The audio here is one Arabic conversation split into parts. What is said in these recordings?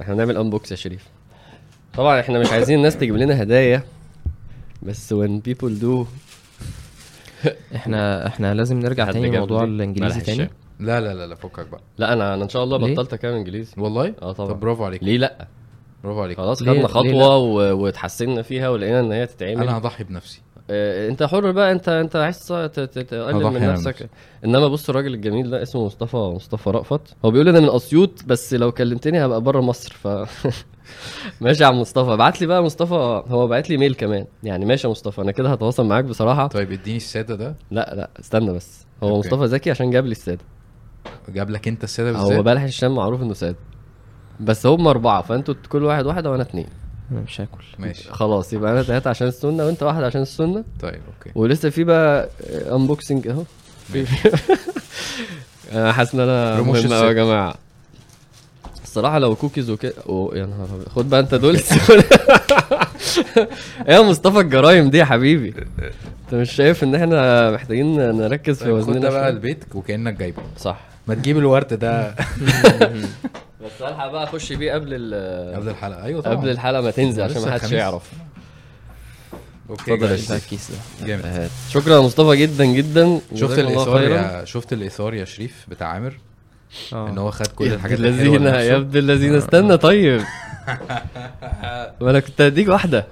إحنا هنعمل unbox يا شريف. طبعا إحنا مش عايزين الناس تجيب لنا هدايا بس when people do إحنا إحنا لازم نرجع حد تاني جاب لموضوع لي الإنجليزي تاني. لا لا لا لا فكك بقى. لا أنا أنا إن شاء الله ليه؟ بطلت اتكلم إنجليزي. والله؟ آه طبعا. طب برافو عليك. ليه لأ؟ برافو عليك. خلاص ليه- خدنا ليه خطوة؟ و... واتحسنا فيها ولقينا إن هي تتعمل. أنا هضحي بنفسي. انت حر بقى انت انت عايز تقلل من نفسك. انما بص الراجل الجميل ده اسمه مصطفى مصطفى رأفت. هو بيقول أنا من أسيوط بس لو كلمتني هبقى بره مصر ف ماشي يا عم مصطفى. ابعت لي بقى مصطفى هو بعت لي mail كمان. يعني ماشي يا مصطفى أنا كده هتواصل معاك بصراحة. طيب اديني السادة ده. لا لا استنى بس. هو okay. مصطفى ذكي عشان جاب لي السادة. جاب لك أنت السادة هو بالذات؟ بلح الشام معروف إنه سادة. بس هم أربعة فأنتوا كل واحد واحدة وأنا اتنين. أنا مش هاكل. ماشي. خلاص يبقى أنا تلاتة عشان السنة وأنت واحد عشان السنة. طيب okay. ولسه في بقى unboxing أهو. أنا حاسس إن أنا مهم قوي يا. جماعة. الصراحة لو كوكيز وكده يا نهار أبيض. خد بقى أنت دول. إيه يا مصطفى الجرايم دي يا حبيبي. أنت مش شايف إن إحنا محتاجين نركز في طيب خد وزننا ده بقى؟ البيت وكأنك جايبه. صح. ما تجيب الورد ده. بس الحق بقى أخش بيه قبل ال قبل الحلقة. أيوه طبعا. قبل الحلقة ما تنزل عشان ما حدش. يعرف. okay اتفضل يا الكيس ده جامد. هات. شكرا يا مصطفى جدا جدا. شفت الاثار. يا شفت الاثار يا شريف بتاع عامر؟ آه. إن هو خد كل الحاجات الذين يا. ابن الذين. استنى طيب. ما أنا كنت هديك واحدة.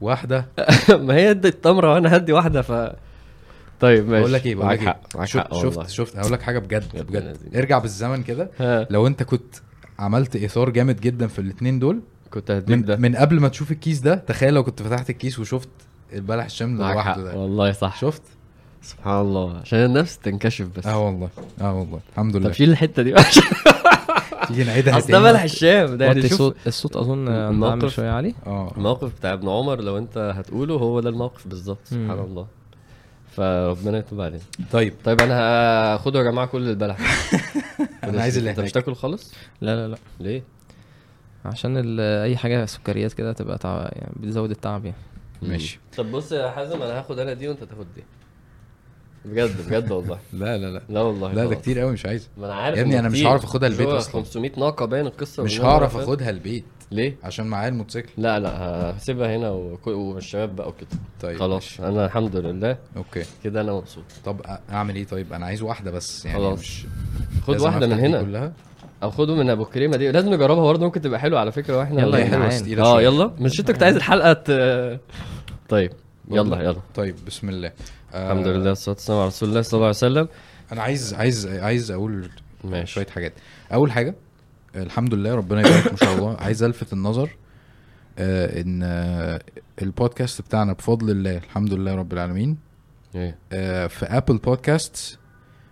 واحدة؟ ما هي ادت التمره وأنا هدي واحدة ف طيب ماشي. بقول لك إيه بقول لك معاك شفت شفت شفت هقول لك حاجة بجد بجد. ارجع بالزمن كده. لو أنت كنت عملت اثار جامد جدا في الاثنين دول. كنت هديك ده. من, قبل ما تشوف الكيس ده تخيل لو كنت فتحت الكيس وشفت البلح حق لوحده ده. والله صح. شفت؟ سبحان الله. عشان النفس تنكشف بس. آه والله. آه والله. الحمد لله. طب شيل الحتة دي. تيجي نعيدها أصل ده. بلح الشام. ده يعني وطي شوف. صوت الصوت أظن الموقف. شوية عليه آه. الموقف بتاع ابن عمر لو أنت هتقوله هو ده الموقف بالظبط. سبحان. الله. فربنا يتوب علينا. طيب. طيب أنا هاخده يا جماعة كل البلح. أنا عايز اللي أنت مش تاكل خالص؟ لا لا لا. ليه؟ عشان ال- أي حاجة سكريات كده تبقى تع... يعني بتزود التعب يعني. ماشي. طب بص يا حازم أنا هاخد أنا دي وأنت تاخد دي. بجد بجد والله. لا لا لا. لا والله لا ده. كتير قوي مش عايز. ما أنا عارف يا ابني أنا مش. هعرف أخدها البيت هو أصلاً. 500 ناقة باين القصة مش هعرف أخدها البيت. ليه؟ عشان معايا الموتوسيكل. لا لا هسيبها هنا والشباب بقى وكده. طيب خلاص ماشي. أنا الحمد لله. أوكي. كده أنا مبسوط. طب أعمل إيه طيب؟ أنا عايز واحدة بس يعني خلاص. مش خد واحدة من هنا. كلها؟ أو خده من أبو كريمة دي. لازم نجربها برضه ممكن تبقى حلوة على فكرة وإحنا يلا يا. تقيلة آه. يلا. مش أنت كنت عايز الحلقة ت... طيب يلا يلا. طيب بسم الله. آه، الحمد لله والصلاة والسلام على رسول الله صلى الله عليه وسلم. أنا عايز عايز عايز أقول ماشي. شوية حاجات. أول حاجة الحمد لله ربنا يبارك ما شاء الله. عايز ألفت النظر آه إن آه البودكاست بتاعنا بفضل الله الحمد لله رب العالمين. إيه. آه في Apple Podcasts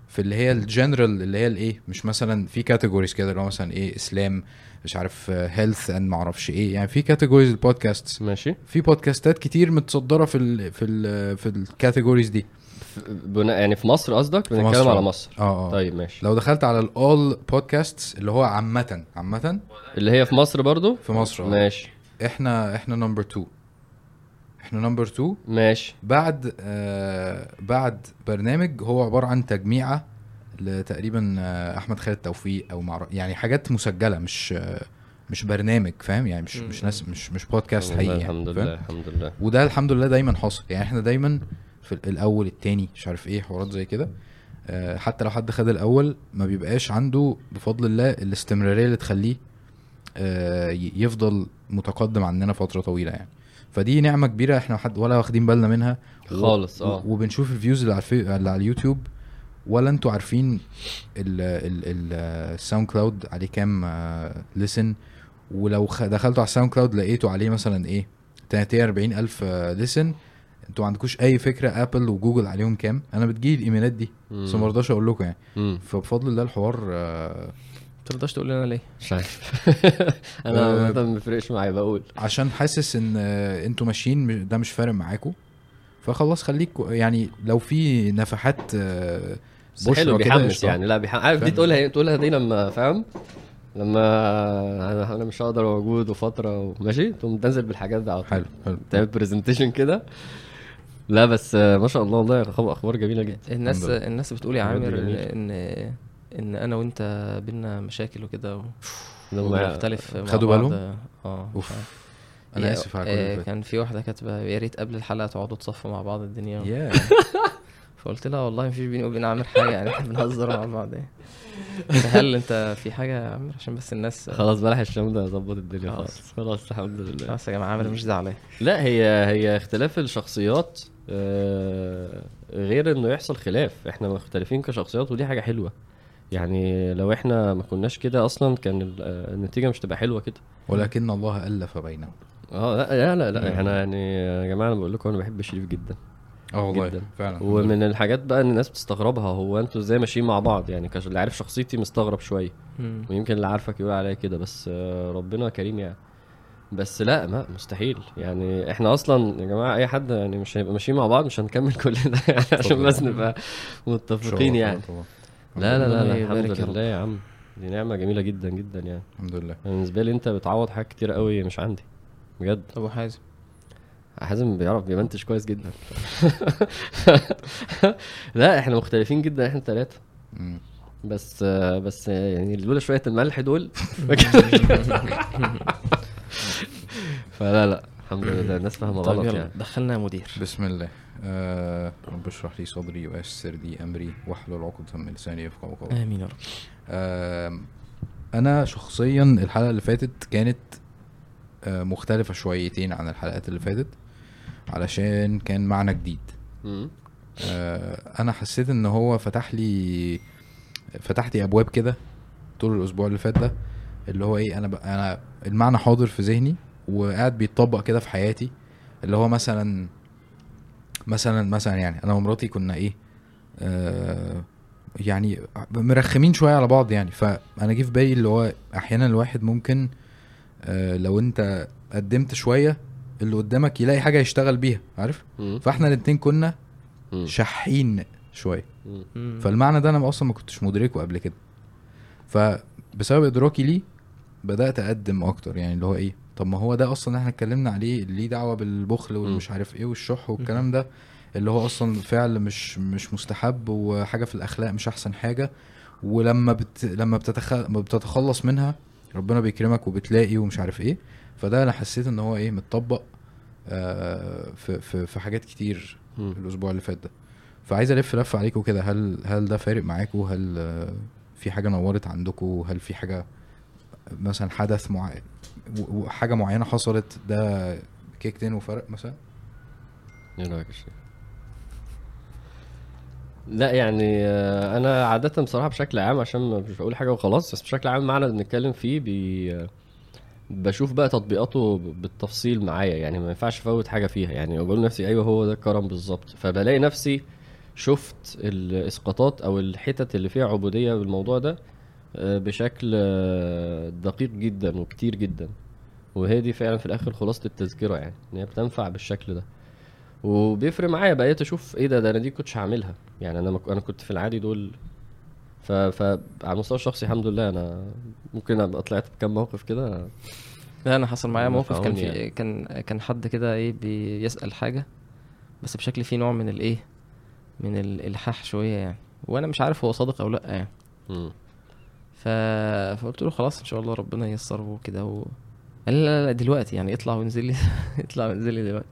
في اللي هي الجنرال اللي هي الإيه مش مثلا في categories كده اللي هو مثلا إيه إسلام مش عارف health and ما أعرفش إيه يعني في categories ال podcast ماشي. في podcastات كتير متصدرة في ال في ال في ال categories دي. بناء يعني في مصر قصدك؟ مصر، بنتكلم على آه. مصر. آه آه. طيب ماشي. لو دخلت على الأول بودكاست اللي هو عامة عامة؟ اللي هي في مصر برضو؟ في مصر آه. ماشي. إحنا إحنا number 2 إحنا number 2 ماشي. بعد آه بعد برنامج هو عبارة عن تجميعة لتقريبا آه أحمد خالد توفيق أو معرف يعني حاجات مسجلة مش آه مش برنامج فاهم؟ يعني مش مش ناس مش مش بودكاست حقيقي يعني الحمد؟ لله الحمد لله. وده الحمد لله دايما حاصل. يعني إحنا دايما في الأول التاني مش عارف إيه حوارات زي كده آه، حتى لو حد خد الأول ما بيبقاش عنده بفضل الله الاستمرارية اللي تخليه آه، يفضل متقدم عننا فترة طويلة يعني فدي نعمة كبيرة إحنا حد ولا واخدين بالنا منها خالص، آه. وبنشوف ال views اللي على. اللي على اليوتيوب ولا أنتوا عارفين ال- ال- ال- ال SoundCloud عليه كام listen ولو خ- دخلتوا على ال SoundCloud لقيتوا عليه مثلا إيه 30 40 ألف لسن أنتوا ما عندكوش أي فكرة ابل وجوجل عليهم كام؟ أنا بتجيلي الإيميلات دي بس ما رضاش أقول لكم يعني. مم. فبفضل الله الحوار آه، ترضاش تقول لنا ليه؟ مش عارف. أنا آه، ما بيفرقش معايا بقول. عشان حاسس إن آه، أنتوا ماشيين ده مش فارق معاكم فخلاص خليك يعني لو في نفحات آه، بس حلو بيحمس. يعني. لا بيحمس عارف دي. تقولها تقولها دي لما فاهم؟ لما أنا أنا مش هقدر موجود وفتره ماشي تقوم تنزل بالحاجات دي على طول. حلو حلو. تعمل برزنتيشن كده. لا بس ما شاء الله والله خبر أخبار جميلة جدا الناس. الناس بتقول يا عامر. ان ان أنا وأنت بينا مشاكل وكده و... لما وبنختلف مع خدوا بعض. بالهم؟ آه أوف أنا آسف على كل آه،. كان في واحدة كاتبة يا ريت قبل الحلقة تقعدوا تصفوا مع بعض الدنيا يا فقلت لها والله مفيش بيني وبين عامر حاجة يعني إحنا بنهزر مع بعض يعني هل أنت في حاجة يا عامر عشان بس الناس خلاص بلح الشام ده ظبط الدنيا خلاص. خلاص الحمد لله خلاص يا جماعة عامر مش زعلان لا هي هي اختلاف الشخصيات غير إنه يحصل خلاف. إحنا مختلفين كشخصيات ودي حاجة حلوة. يعني لو إحنا ما كناش كده أصلا كان آه، النتيجة مش تبقى حلوة كده. ولكن الله ألف بينهم. آه لا لا لا, لا. إحنا يعني يا جماعة أنا بقول لكم أنا بحب شريف جدا. آه والله جداً. فعلا. ومن الحاجات بقى ان الناس بتستغربها هو أنتوا إزاي ماشيين مع بعض؟ يعني كش... اللي عارف شخصيتي مستغرب شوية. ويمكن اللي عارفك يقول عليا كده بس آه، ربنا كريم يعني. بس لا ما مستحيل. يعني إحنا أصلا يا جماعة أي حد يعني مش هيبقى ماشيين مع بعض مش هنكمل كل ده يعني عشان طبعاً. بس نبقى متفقين يعني. لا لا لا, ربنا لا الحمد. لله يا عم. دي نعمة جميلة جدا جدا يعني. الحمد لله. بالنسبة لي أنت بتعوض حاجات كتير قوي مش عندي. بجد. ابو حازم حازم بيعرف بيمنتج كويس جدا. لا إحنا مختلفين جدا إحنا الثلاثه. بس بس يعني لولا شوية الملح دول. فلا لا الحمد لله الناس فاهمة طيب غلط يعني. دخلنا يا مدير. بسم الله. آه رب اشرح لي صدري ويسر لي أمري واحلل عقدة من لساني يفقهوا قولي. آمين يا رب. آه أنا شخصيا الحلقة اللي فاتت كانت آه مختلفة شويتين عن الحلقات اللي فاتت علشان كان معنى جديد. آه أنا حسيت إن هو فتح لي فتح لي أبواب كده طول الأسبوع اللي فات ده. اللي هو إيه أنا ب... أنا المعنى حاضر في ذهني وقاعد بيتطبق كده في حياتي اللي هو مثلا مثلا مثلا يعني أنا ومراتي كنا إيه آه يعني مرخمين شوية على بعض يعني فأنا جه في بالي اللي هو أحيانا الواحد ممكن آه لو أنت قدمت شوية اللي قدامك يلاقي حاجة يشتغل بيها عارف مم. فإحنا الاتنين كنا مم. شحين شوية. فالمعنى ده أنا أصلا ما كنتش مدركه قبل كده فبسبب إدراكي ليه بدأت أقدم أكتر يعني اللي هو إيه طب ما هو ده أصلا إحنا اتكلمنا عليه اللي ليه دعوة بالبخل والمش عارف إيه والشح والكلام ده اللي هو أصلا فعل مش مش مستحب وحاجة في الأخلاق مش أحسن حاجة. ولما بت لما بتتخ... بتتخلص منها ربنا بيكرمك وبتلاقي ومش عارف إيه. فده أنا حسيت إن هو إيه متطبق آه في في في حاجات كتير مم. الأسبوع اللي فات ده. فعايز ألف لفه عليكم كده هل هل ده فارق معاكم؟ هل آه، في حاجة نورت عندكم؟ هل في حاجة مثلا حدث معين وحاجه معينة حصلت ده كيكتين وفرق مثلا؟ إيه رايك يا؟ لا يعني آه، أنا عادة بصراحة بشكل عام عشان مش بقول حاجة وخلاص بس بشكل عام معنى اللي بنتكلم فيه بي بشوف بقى تطبيقاته بالتفصيل معايا يعني ما ينفعش أفوت حاجة فيها. يعني بقول لنفسي أيوه هو ده الكرم بالظبط. فبلاقي نفسي شفت الإسقاطات أو الحتت اللي فيها عبودية بالموضوع ده بشكل آه، دقيق جدا وكتير جدا. وهي دي فعلا في الآخر خلاصة التذكرة يعني إن هي بتنفع بالشكل ده. وبيفرق معايا بقيت أشوف إيه ده ده أنا دي كنتش هعملها. يعني أنا مك... أنا كنت في العادي دول ف... فعلى المستوى الشخصي الحمد لله أنا ممكن أبقى طلعت بكام موقف كده. لا أنا حصل معايا موقف كان في يعني. كان كان حد كده إيه بيسأل حاجة بس بشكل فيه نوع من الإيه من الالحاح شوية يعني. وأنا مش عارف هو صادق أو لأ يعني. مم. فقلت له خلاص إن شاء الله ربنا ييسر وكده و... قال لي لا لا دلوقتي يعني اطلع وانزل لي اطلع وانزل لي دلوقتي.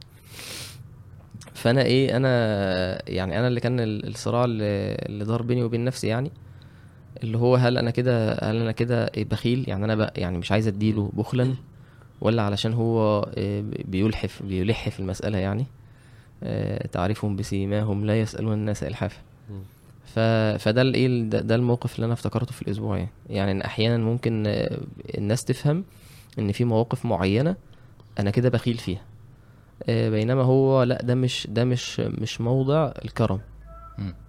فأنا إيه أنا يعني أنا اللي كان ال- الصراع اللي, دار بيني وبين نفسي يعني اللي هو هل أنا كده هل أنا كده إيه بخيل؟ يعني أنا بقى يعني مش عايز أديله بخلا ولا علشان هو إيه بيلحف بيلح في المسألة يعني. آه، تعرفهم بسيماهم لا يسألون الناس إلحافا. مم. ف... فده الايه ده, ده الموقف اللي أنا افتكرته في الأسبوع يعني. يعني ان أحيانا ممكن آه، الناس تفهم إن في مواقف معينة أنا كده بخيل فيها. آه، بينما هو لأ ده مش ده مش مش موضع الكرم.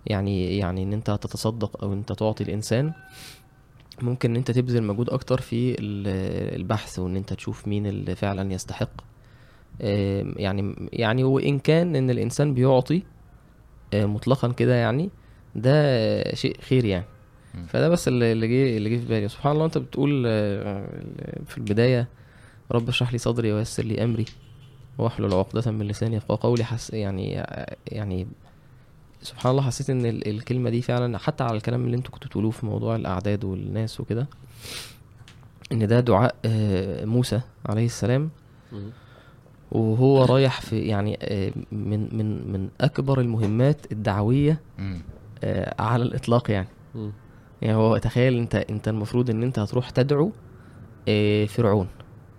يعني يعني إن أنت تتصدق أو أنت تعطي الإنسان ممكن إن أنت تبذل مجهود أكتر في ال- البحث وإن أنت تشوف مين اللي فعلا يستحق. آه، يعني يعني وإن كان إن الإنسان بيعطي مطلقا كده يعني ده شيء خير يعني. فده بس اللي اللي جه اللي جه في بالي. سبحان الله انت بتقول آه، في البداية رب اشرح لي صدري ويسر لي أمري واحلل عقدة من لساني يفقهوا قولي. حس يعني يعني سبحان الله حسيت إن ال- الكلمة دي فعلا حتى على الكلام اللي أنتوا كنتوا بتقولوه في موضوع الأعداد والناس وكده إن ده دعاء آه، موسى عليه السلام. وهو رايح في يعني آه، من من من أكبر المهمات الدعوية على الإطلاق يعني. مم. يعني هو تخيل أنت أنت المفروض إن أنت هتروح تدعو آه، فرعون.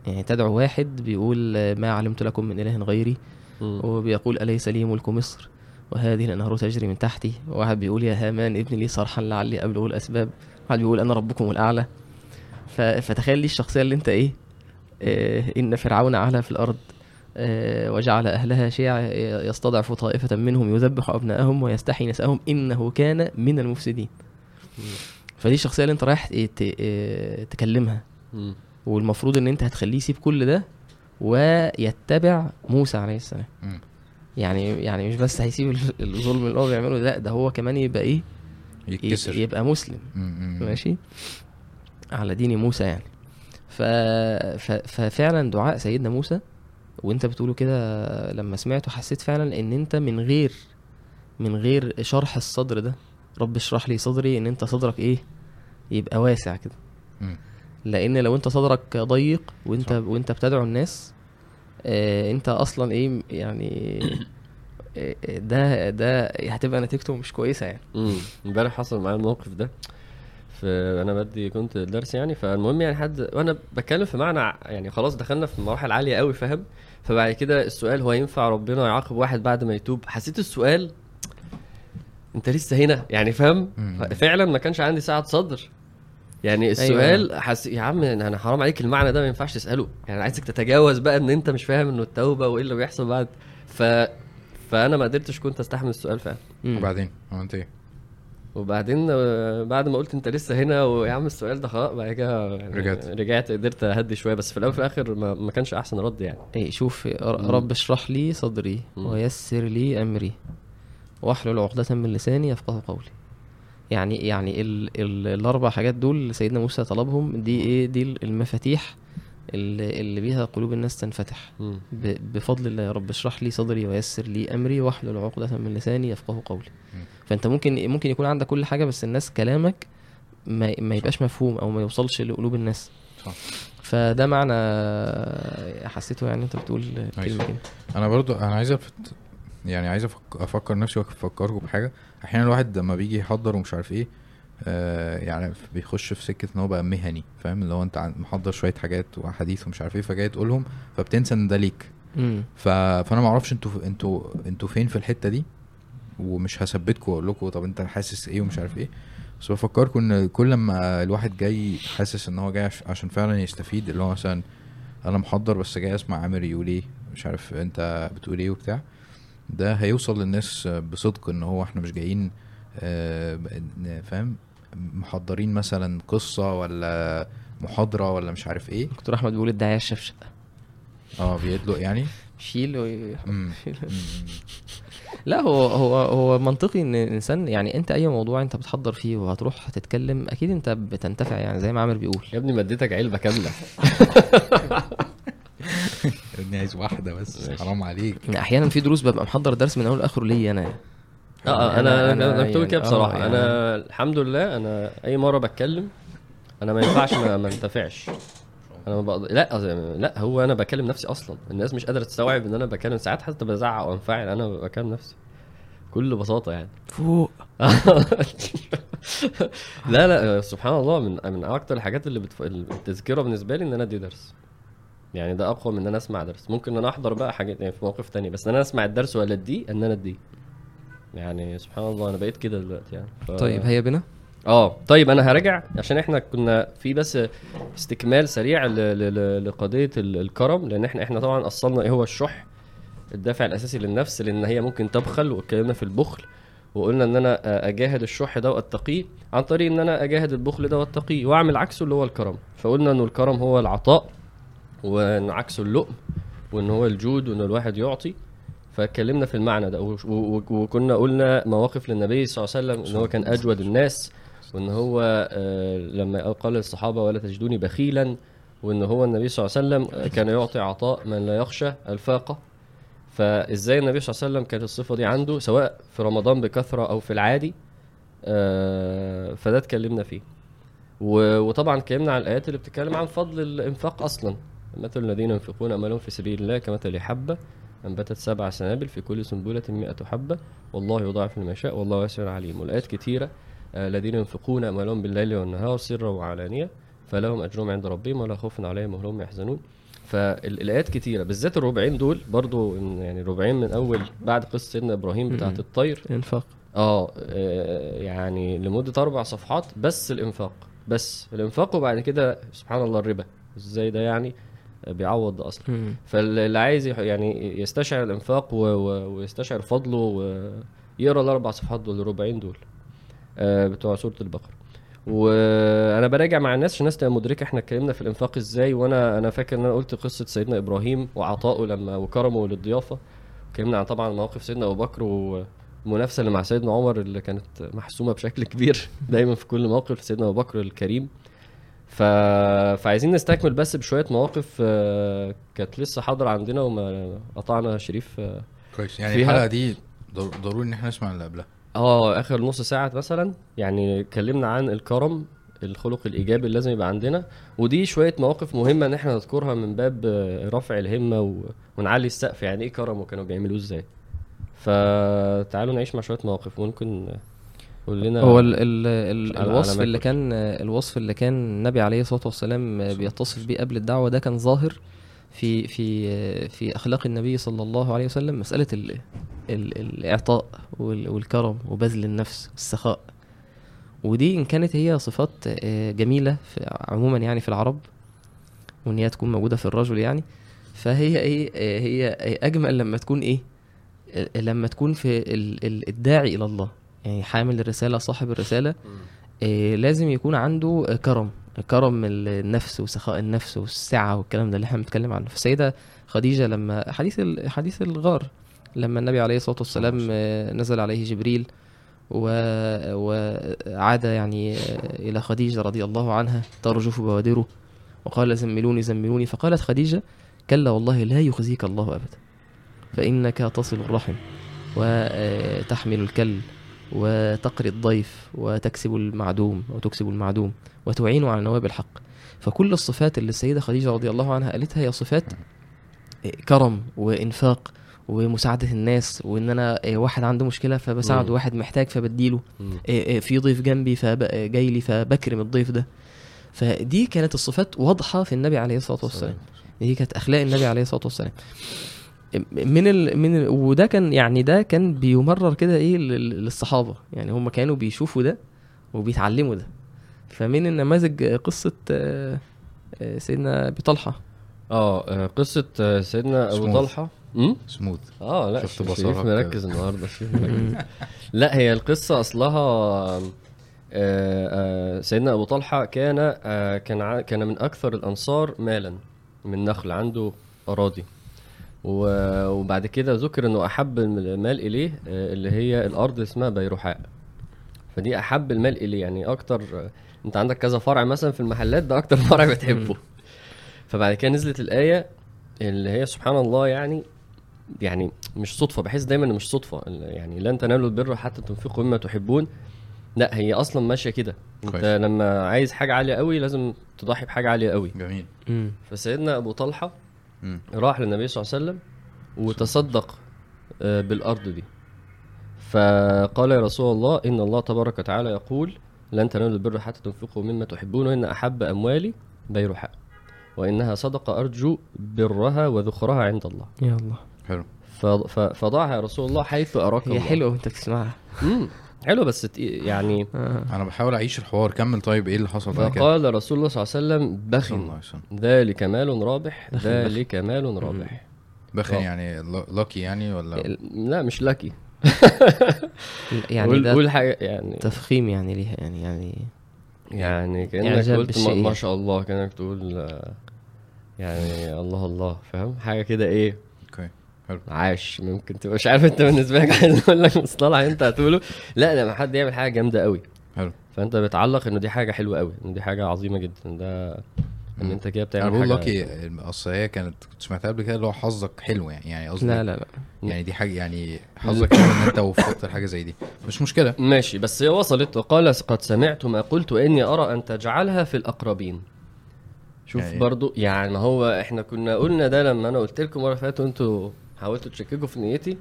يعني تدعو واحد بيقول آه، ما علمت لكم من إله غيري. مم. وبيقول أليس لي ملك مصر؟ وهذه الأنهار تجري من تحتي. وواحد بيقول يا هامان ابن لي صرحا لعلي أبلغ الأسباب. واحد بيقول أنا ربكم الأعلى. فتخيل دي الشخصية اللي أنت إيه آه إن فرعون علا في الأرض. آه وجعل أهلها شيعا يستضعف طائفة منهم يذبح ابنائهم ويستحيي نساءهم. إنه كان من المفسدين. فدي الشخصيه اللي أنت رايح. آه تكلمها. والمفروض إن أنت هتخليه يسيب كل ده ويتبع موسى عليه السلام. يعني يعني مش بس هيسيب ال- الظلم اللي هو بيعمله لا ده هو كمان يبقى إيه؟ يتكسر. يبقى مسلم. ماشي؟ على دين موسى يعني. ف... ف... ففعلا دعاء سيدنا موسى وانت بتقوله كده لما سمعته حسيت فعلا إن أنت من غير من غير شرح الصدر ده رب اشرح لي صدري إن أنت صدرك إيه؟ يبقى واسع كده. لأن لو أنت صدرك ضيق وأنت صح. وأنت بتدعو الناس آه أنت أصلا إيه يعني آه، ده ده هتبقى نتيجته مش كويسة يعني. امبارح حصل معايا الموقف ده. في أنا بدي كنت درس يعني فالمهم يعني حد وأنا بتكلم في معنى يعني خلاص دخلنا في مراحل عالية قوي فاهم؟ فبعد كده السؤال هو ينفع ربنا يعاقب واحد بعد ما يتوب؟ حسيت السؤال انت لسه هنا يعني فاهم. فعلا ما كانش عندي سعه صدر. يعني السؤال حس... يا عم أنا حرام عليك المعنى ده ما ينفعش تسأله. يعني عايزك تتجاوز بقى إن أنت مش فاهم إنه التوبة وإيه اللي بيحصل بعد. ف فأنا ما قدرتش كنت أستحمل السؤال فعلا. وبعدين؟ عملت إيه؟ وبعدين آه، بعد ما قلت انت لسه هنا ويا عم السؤال ده خلاص بعد كده يعني رجعت. رجعت قدرت أهدي شوية بس في الأول وفي الآخر ما, ما كانش أحسن رد يعني إيه شوف. رب اشرح لي صدري مم. ويسر لي أمري واحلل عقدة من لساني يفقه قولي يعني يعني ال ال الأربع حاجات دول سيدنا موسى طلبهم دي إيه دي المفاتيح اللي, اللي بيها قلوب الناس تنفتح بفضل الله يا رب اشرح لي صدري ويسر لي أمري واحلل عقدة من لساني يفقه قولي مم. فأنت ممكن ممكن يكون عندك كل حاجة بس الناس كلامك ما, ما يبقاش مفهوم أو ما يوصلش لقلوب الناس. صح. فده معنى حسيته يعني أنت بتقول كلمة كده. أنا برضو أنا عايز أفت... يعني عايز أفك... أفكر نفسي وأفكركم بحاجة. أحيانا الواحد لما بيجي يحضر ومش عارف إيه آه يعني بيخش في سكة إن هو بقى مهني فاهم؟ اللي هو أنت محضر شوية حاجات وحديث ومش عارف إيه فجاي تقولهم فبتنسى إن ده ليك. ف... فأنا ما أعرفش أنتوا أنتوا أنتوا فين في الحتة دي؟ ومش هثبتكم واقول لكم طب انت حاسس إيه ومش عارف إيه. بس بفكركم ان كل ما الواحد جاي حاسس ان هو جاي عش... عشان فعلا يستفيد اللي هو مثلا أنا محضر بس جاي أسمع عامر يقول إيه مش عارف أنت بتقول إيه وبتاع. ده هيوصل للناس بصدق إن هو إحنا مش جايين آه، فاهم؟ محضرين مثلا قصة ولا محاضرة ولا مش عارف إيه. دكتور أحمد بيقول الداعيه الشفشق. آه بيدلق يعني؟ شيل. لا هو هو هو منطقي إن الإنسان يعني أنت أي موضوع أنت بتحضر فيه وهتروح تتكلم أكيد أنت بتنتفع يعني زي ما عامر بيقول. يا ابني مديتك علبة كاملة. ابني عايز واحدة بس. حرام عليك. يعني أحيانا في دروس ببقى محضر درس من أول لاخره ليا أنا. آه آه أنا أنا, أنا بتقول يعني- كده بصراحة. آه، أنا الحمد لله أنا أي مرة بتكلم أنا ما ينفعش ما, ما انتفعش. أنا ما بقدر لا لا هو أنا بكلم نفسي أصلا. الناس مش قادرة تستوعب إن أنا بكلم ساعات حتى بزعق وأنفعل أنا بكلم نفسي بكل بساطة يعني. فوق. لا لا سبحان الله من من أكتر الحاجات اللي بتف... التذكره بالنسبة لي إن أنا أدي درس. يعني ده أقوى من إن أنا أسمع درس. ممكن إن أنا أحضر بقى حاجات يعني في موقف تاني بس إن أنا أسمع الدرس ولا اديه إن أنا أديه. يعني سبحان الله أنا بقيت كده دلوقتي يعني. ف... طيب هيا بنا آه طيب أنا هراجع عشان إحنا كنا في بس استكمال سريع. لقضية ال- الكرم لأن إحنا إحنا طبعا أصلنا إيه هو الشح الدافع الأساسي للنفس لأن هي ممكن تبخل واتكلمنا في البخل وقلنا إن أنا أجاهد الشح ده وأتقيه عن طريق إن أنا أجاهد البخل ده وأتقيه وأعمل عكسه اللي هو الكرم فقلنا إنه الكرم هو العطاء وإن عكسه اللؤم وإن هو الجود وإن الواحد يعطي فاتكلمنا في المعنى ده وكنا قلنا مواقف للنبي صلى الله عليه وسلم إن هو كان أجود الناس وإن هو آه، لما قال للصحابة ولا تجدوني بخيلا وإن هو النبي صلى الله عليه وسلم كان يعطي عطاء من لا يخشى الفاقة. فإزاي النبي صلى الله عليه وسلم كانت الصفة دي عنده؟ سواء في رمضان بكثرة أو في العادي آه، فده اتكلمنا فيه. وطبعا اتكلمنا عن الآيات اللي بتتكلم عن فضل الإنفاق أصلا. مثل الذين ينفقون أموالهم في سبيل الله كمثل حبة أنبتت سبع سنابل في كل سنبلة 100 حبة والله يضاعف لمن يشاء والله واسع عليم. والآيات آه، الذين ينفقون أموالهم بالليل والنهار سرا وعلانية فلهم أجرهم عند ربهم ولا خوف عليهم ولا هم يحزنون. فالآيات كتيرة بالذات الربعين دول برضو يعني ربعين من أول بعد قصة سيدنا إبراهيم بتاعت مم. الطير. انفاق آه آه، يعني لمدة أربع صفحات بس الإنفاق بس الإنفاق وبعد كده سبحان الله الربا. إزاي ده يعني؟ آه، بيعوض ده أصلا. فاللي عايز يعني يستشعر الإنفاق و... و... ويستشعر فضله ويقرا الأربع صفحات دول الربعين دول. آه، بتوع سورة البقرة. وأنا براجع مع الناس عشان الناس تبقى مدركة إحنا اتكلمنا في الإنفاق إزاي وأنا أنا فاكر إن أنا قلت قصة سيدنا إبراهيم وعطائه لما وكرمه للضيافة. اتكلمنا عن طبعا مواقف سيدنا أبو بكر والمنافسه اللي مع سيدنا عمر اللي كانت محسومة بشكل كبير دايما في كل موقف سيدنا أبو بكر الكريم. ف... فعايزين نستكمل بس بشوية مواقف آه، كانت لسه حاضرة عندنا وما قطعنا شريف آه كويس. يعني فيها- الحلقة دي ضر- ضروري إن إحنا نسمع اللي قبلها. آه، آخر نص ساعة مثلا يعني اتكلمنا عن الكرم الخلق الإيجابي اللي لازم يبقى عندنا. ودي شوية مواقف مهمة إن إحنا نذكرها من باب آه، رفع الهمة و... ونعلي السقف يعني إيه كرم وكانوا بيعملوه إزاي. فتعالوا نعيش مع شوية مواقف. ممكن قول لنا هو ال ال ال على- الوصف اللي كان الوصف اللي كان النبي عليه الصلاة والسلام بيتصف بيه قبل الدعوة ده كان ظاهر. في في في أخلاق النبي صلى الله عليه وسلم مسألة ال ال الإعطاء وال- والكرم وبذل النفس والسخاء. ودي إن كانت هي صفات آه، جميلة في عموما يعني في العرب وإن هي تكون موجودة في الرجل يعني. فهي إيه آه، هي أجمل لما تكون إيه آه، لما تكون في ال- ال- الداعي إلى الله. يعني حامل الرسالة صاحب الرسالة آه، لازم يكون عنده آه، كرم. كرم النفس وسخاء النفس والسعة والكلام ده اللي إحنا بنتكلم عنه. فالسيدة خديجة لما حديث حديث الغار لما النبي عليه الصلاة والسلام آه، نزل عليه جبريل و- وعاد يعني إلى خديجة رضي الله عنها ترجف بوادره وقال زملوني زملوني. فقالت خديجة كلا والله لا يخزيك الله أبدا فإنك تصل الرحم وتحمل الكل. وتقري الضيف وتكسب المعدوم وتكسب المعدوم وتعين على نواب الحق. فكل الصفات اللي السيدة خديجة رضي الله عنها قالتها هي صفات كرم وإنفاق ومساعدة الناس وإن أنا واحد عنده مشكلة فبساعده. واحد محتاج فبديله مم. في ضيف جنبي فجاي لي فبكرم الضيف ده. فدي كانت الصفات واضحة في النبي عليه الصلاة والسلام. دي كانت أخلاق النبي عليه الصلاة والسلام. من ال... من ال... وده كان يعني ده كان بيمرر كده إيه لل- للصحابة. يعني هم كانوا بيشوفوا ده وبيتعلموا ده. فمن النماذج قصة آه، آه، سيدنا أبي طلحة. آه آه، قصة سيدنا أبو Smooth. طلحة. امم سموث. آه لا شفت بصرك كده. مركز النهارده. لا هي القصة أصلها آه، آه، سيدنا أبو طلحة كان آه، كان كان من أكثر الأنصار مالا من نخل عنده أراضي. وبعد كده ذكر انه احب المال اليه آه، اللي هي الأرض اسمها بيروحاء. فدي احب المال اليه يعني أكتر آه، انت عندك كذا فرع مثلا في المحلات ده أكتر فرع بتحبه. فبعد كده نزلت الآية اللي هي سبحان الله يعني يعني مش صدفة بحس دايما ان مش صدفة يعني لن تنالوا البر حتى تنفقوا مما تحبون. لا هي أصلا ماشية كده. انت. لما عايز حاجة عالية قوي لازم تضحي بحاجة عالية قوي. جميل. مم. فسيدنا أبو طلحة مم. راح للنبي صلى الله عليه وسلم وتصدق آه، بالأرض دي. فقال يا رسول الله إن الله تبارك وتعالى يقول لن تنالوا البر حتى تنفقوا مما تحبون وإن أحب أموالي بيرحاء وإنها صدقة أرجو برها وذخرها عند الله. يا الله. حلو. فضعها يا رسول الله حيث أراك هي الله. حلوة وأنت بتسمعها. حلو بس يعني آه. أنا بحاول أعيش الحوار. كمل طيب إيه اللي حصل بعد كده؟ فقال رسول الله صلى الله عليه وسلم صلى بخن. الله عليه وسلم. ذلك مال رابح ذلك مال رابح. بخن. يعني لاكي يعني ولا؟ لا مش لكي يعني ده قول حاجة يعني تفخيم يعني ليها يعني يعني يعني كأنك قلت ما, ما. شاء الله كأنك تقول آه، يعني الله الله فاهم؟ حاجة كده إيه؟ حلو. عاش. ممكن تبقى مش عارف انت بالنسبة لك عايز أقول لك مصطلح انت هتقوله. لا لما حد يعمل حاجة جامدة قوي. حلو. فأنت بتعلق إنه دي حاجة حلوة قوي إنه دي حاجة عظيمة جدا. ده إن. أنت كده أنا بتعمل بقول حاجة لاكي أصل هي كانت كنت سمعتها قبل كده اللي هو حظك حلو يعني يعني قصدي لا لا لا. يعني دي حاجة يعني حظك حلو إن أنت وفقت لحاجة زي دي. مش مشكلة. ماشي. بس هي وصلت وقال قد سمعت ما قلت إني أرى أن تجعلها في الأقربين. شوف يعني- برضو يعني ما هو إحنا كنا قلنا ده لما أنا قلت لكم مرة فاتت وأنتوا حاولتوا تشككوا في نيتي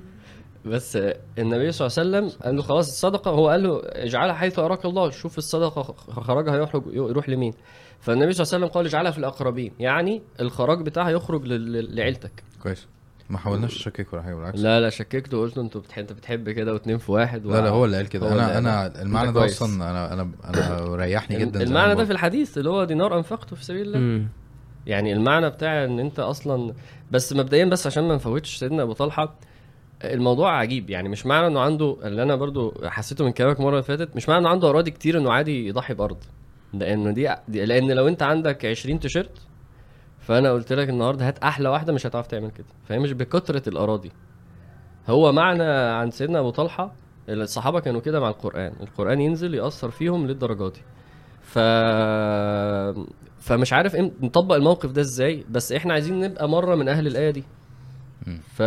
بس النبي صلى الله عليه وسلم قال له خلاص الصدقة هو قال له اجعلها حيث أراك الله شوف الصدقة خرجها يخرج يروح لمين فالنبي صلى الله عليه وسلم قال اجعلها في الأقربين يعني الخراج بتاعها يخرج لل- لعيلتك كويس ما حاولناش نشكك ولا حاجة بالعكس لا لا شككت وقلت أنتوا بتحب انت بتحب كده واتنين في واحد لا لا هو اللي قال كده أنا. أنا المعنى ده. أصلا أنا أنا أنا ريحني جدا المعنى ده. في الحديث اللي هو دينار أنفقته في سبيل الله. يعني المعنى بتاع إن أنت أصلا بس مبدئيا بس عشان ما نفوتش سيدنا أبو طلحة الموضوع عجيب. يعني مش معنى إنه عنده اللي أنا برضو حسيته من كلامك المرة اللي فاتت مش معنى إنه عنده أراضي كتير إنه عادي يضحي بأرض. لأنه دي, دي لأن لو أنت عندك 20 تيشيرت فأنا قلت لك النهارده هات أحلى واحدة مش هتعرف تعمل كده. فهي مش بكثرة الأراضي. هو معنى عن سيدنا أبو طلحة الصحابة كانوا كده مع القرآن. القرآن ينزل يأثر فيهم للدرجة دي. ف فمش عارف إم... نطبق الموقف ده إزاي بس إحنا عايزين نبقى مرة من أهل الآية دي. مم. ف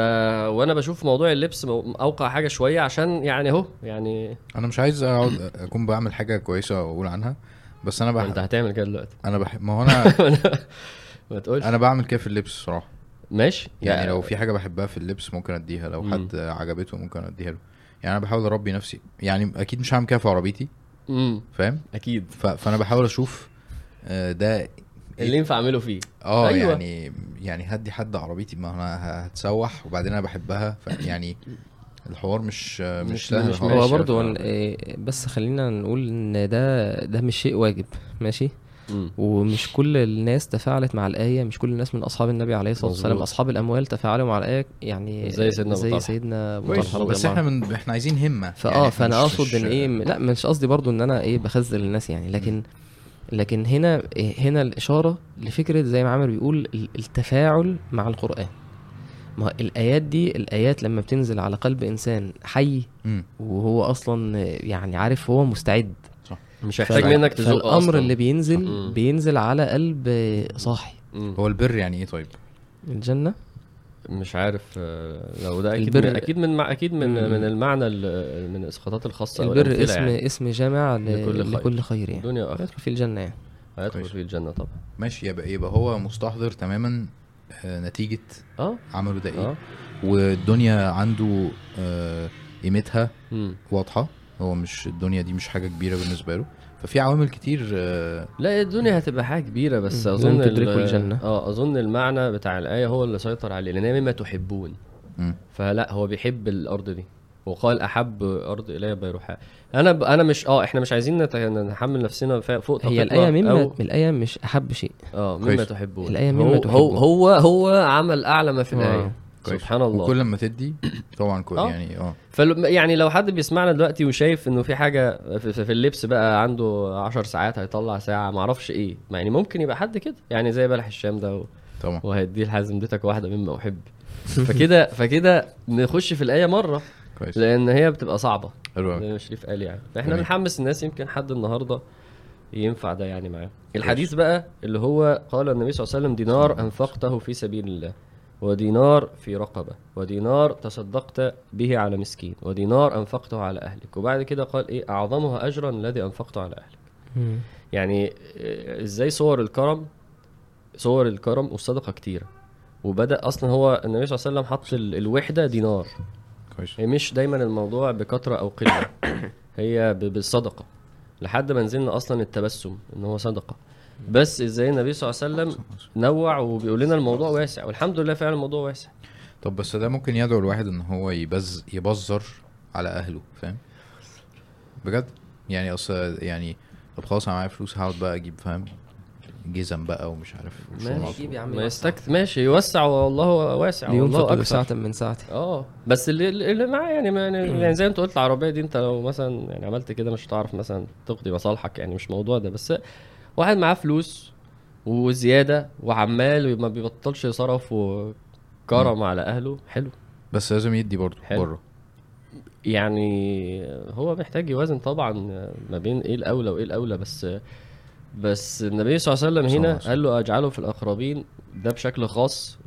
وأنا بشوف موضوع اللبس أوقع حاجة شوية عشان يعني أهو يعني أنا مش عايز أقعد أكون بعمل حاجة كويسة وأقول عنها بس أنا أنت بحب هتعمل كده دلوقتي. أنا بحب ما هو أنا ما تقولش. أنا بعمل كده في اللبس صراحة ماشي. يعني لو في حاجة بحبها في اللبس ممكن أديها لو مم. حد عجبته ممكن أديها له. يعني أنا بحاول أربي نفسي. يعني أكيد مش هعمل كده في عربيتي. فاهم؟ أكيد. ف... فأنا بحاول أشوف ده اللي ينفع اعمله فيه آه أيوة. يعني يعني هدي حد عربيتي ما أنا هتسوح وبعدين أنا بحبها يعني الحوار مش مش, سهل مش. هو. إن- إيه، بس خلينا نقول إن ده ده مش شيء واجب ماشي مم. ومش كل الناس تفاعلت مع الآية مش كل الناس من أصحاب النبي عليه الصلاة والسلام مظبوط. أصحاب الأموال تفاعلوا مع الآية يعني زي سيدنا زي طلحة. سيدنا رضي بس إحنا من إحنا عايزين همة فآه يعني فأنا أقصد إن إيه لا مش قصدي برضو إن أنا إيه بخزل الناس يعني لكن لكن هنا هنا الإشارة لفكرة زي ما عامر بيقول ال- التفاعل مع القرآن ما الآيات دي الآيات لما بتنزل على قلب إنسان حي. وهو أصلا يعني عارف هو مستعد مش هيحتاج منك تزق فالأمر أصلاً. اللي بينزل. بينزل على قلب صاحي. هو البر يعني إيه طيب الجنة مش عارف آه، لو ده أكيد البر- من أكيد من مع أكيد من مم. من المعنى ال- من الاسقاطات الخاصة البر اسم يعني. اسم جامع ل- لكل خير. لكل خير يعني الدنيا واخره يدخل في الجنة يعني هيدخل. في الجنة طبعا ماشي يبقى يبقى هو مستحضر تماما آه، نتيجة آه عمله ده إيه آه والدنيا عنده آه، قيمتها مم. واضحة هو مش الدنيا دي مش حاجة كبيرة بالنسبة له ففي عوامل كتير آه، لا الدنيا هتبقى حاجة كبيرة بس. أظن تدركوا الجنة. آه أظن المعنى بتاع الآية هو اللي سيطر عليه لأن هي مما تحبون. فلا هو بيحب الأرض دي وقال أحب أرض إلي بيروحاء أنا ب... أنا مش آه إحنا مش عايزين نت... نحمل نفسنا ف- فوق هي الآية مما أو... الآية مش أحب شيء آه مما. تحبون الآية مما هو هو تحبون. هو, هو عمل أعلى ما في آه. الآية كويس. سبحان الله. وكل ما تدي طبعا كل آه. يعني آه. فل... يعني لو حد بيسمعنا دلوقتي وشايف إنه في حاجة في, في اللبس بقى عنده 10 ساعات هيطلع ساعة ما أعرفش إيه. ما يعني ممكن يبقى حد كده. يعني زي بلح الشام ده و... طبعا. لحازم اديتك واحدة مما أحب. فكده فكده نخش في الآية مرة. كويس. لأن هي بتبقى صعبة. حلو شريف قال يعني. جميل. بنحمس الناس يمكن حد النهارده ينفع ده يعني معاه. الحديث بقى اللي هو قال النبي صلى الله عليه وسلم دينار أنفقته في سبيل الله. ودينار في رقبة. ودينار تصدقت به على مسكين. ودينار أنفقته على أهلك. وبعد كده قال إيه؟ أعظمها اجرا الذي أنفقته على أهلك. مم. يعني آه، إزاي صور الكرم؟ صور الكرم والصدقة كتيرة. وبدأ أصلا هو النبي صلى الله عليه وسلم حط ال- الوحدة دينار. كويس. هي مش دايما الموضوع بكثرة أو قلة. هي ب- بالصدقة. لحد ما نزلنا أصلا التبسم إن هو صدقة. بس إزاي النبي صلى الله عليه وسلم نوع وبيقول لنا الموضوع واسع والحمد لله فعلا الموضوع واسع. طب بس ده ممكن يدعو الواحد ان هو يبز يبذر على اهله فاهم؟ بجد؟ يعني اصل يعني طب خلاص أنا معايا فلوس هقعد بقى أجيب فاهم؟ جزم بقى ومش عارف ماشي، يجيب يا عم ما. يستكت ماشي يوسع والله واسع والله أكثر. ساعة من ساعته آه بس اللي اللي معاه يعني ما يعني, يعني زي ما انت قلت العربية دي انت لو مثلا يعني عملت كده مش هتعرف مثلا تقضي مصالحك يعني مش موضوع ده بس واحد معاه فلوس وزيادة وعمال ما بيبطلش يصرف وكرم على أهله. حلو. بس لازم يدي برضه. بره. يعني هو محتاج يوازن طبعا ما بين إيه الأولى وإيه الأولى بس بس النبي صلى الله عليه وسلم هنا. قال له أجعله في الأقربين. ده بشكل خاص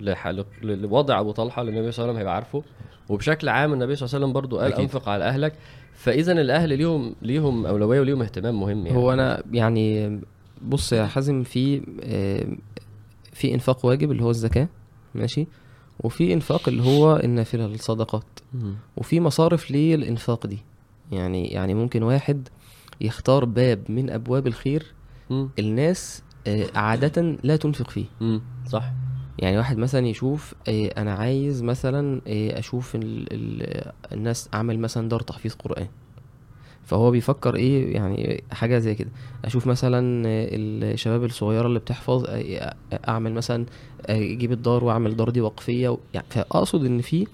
لوضع أبو طلحة اللي النبي صلى الله عليه وسلم هيبقى عارفه. وبشكل عام النبي صلى الله عليه وسلم برضو قال أكيد. أنفق على أهلك. فاذا الأهل ليهم ليهم أولوية وليهم اهتمام مهم يعني. هو أنا يعني بص يا حازم في آه، في إنفاق واجب اللي هو الزكاة ماشي وفي إنفاق اللي هو النافله الصدقات مم. وفي مصارف للإنفاق دي يعني يعني ممكن واحد يختار باب من أبواب الخير. الناس آه، عادة لا تنفق فيه. صح يعني واحد مثلا يشوف آه، أنا عايز مثلا أشوف ال ال الناس اعمل مثلا دار تحفيظ قرآن فهو بيفكر إيه يعني حاجة زي كده. أشوف مثلا الشباب الصغيرة اللي بتحفظ أعمل مثلا أجيب الدار وأعمل دار دي وقفية. يعني فأقصد إن في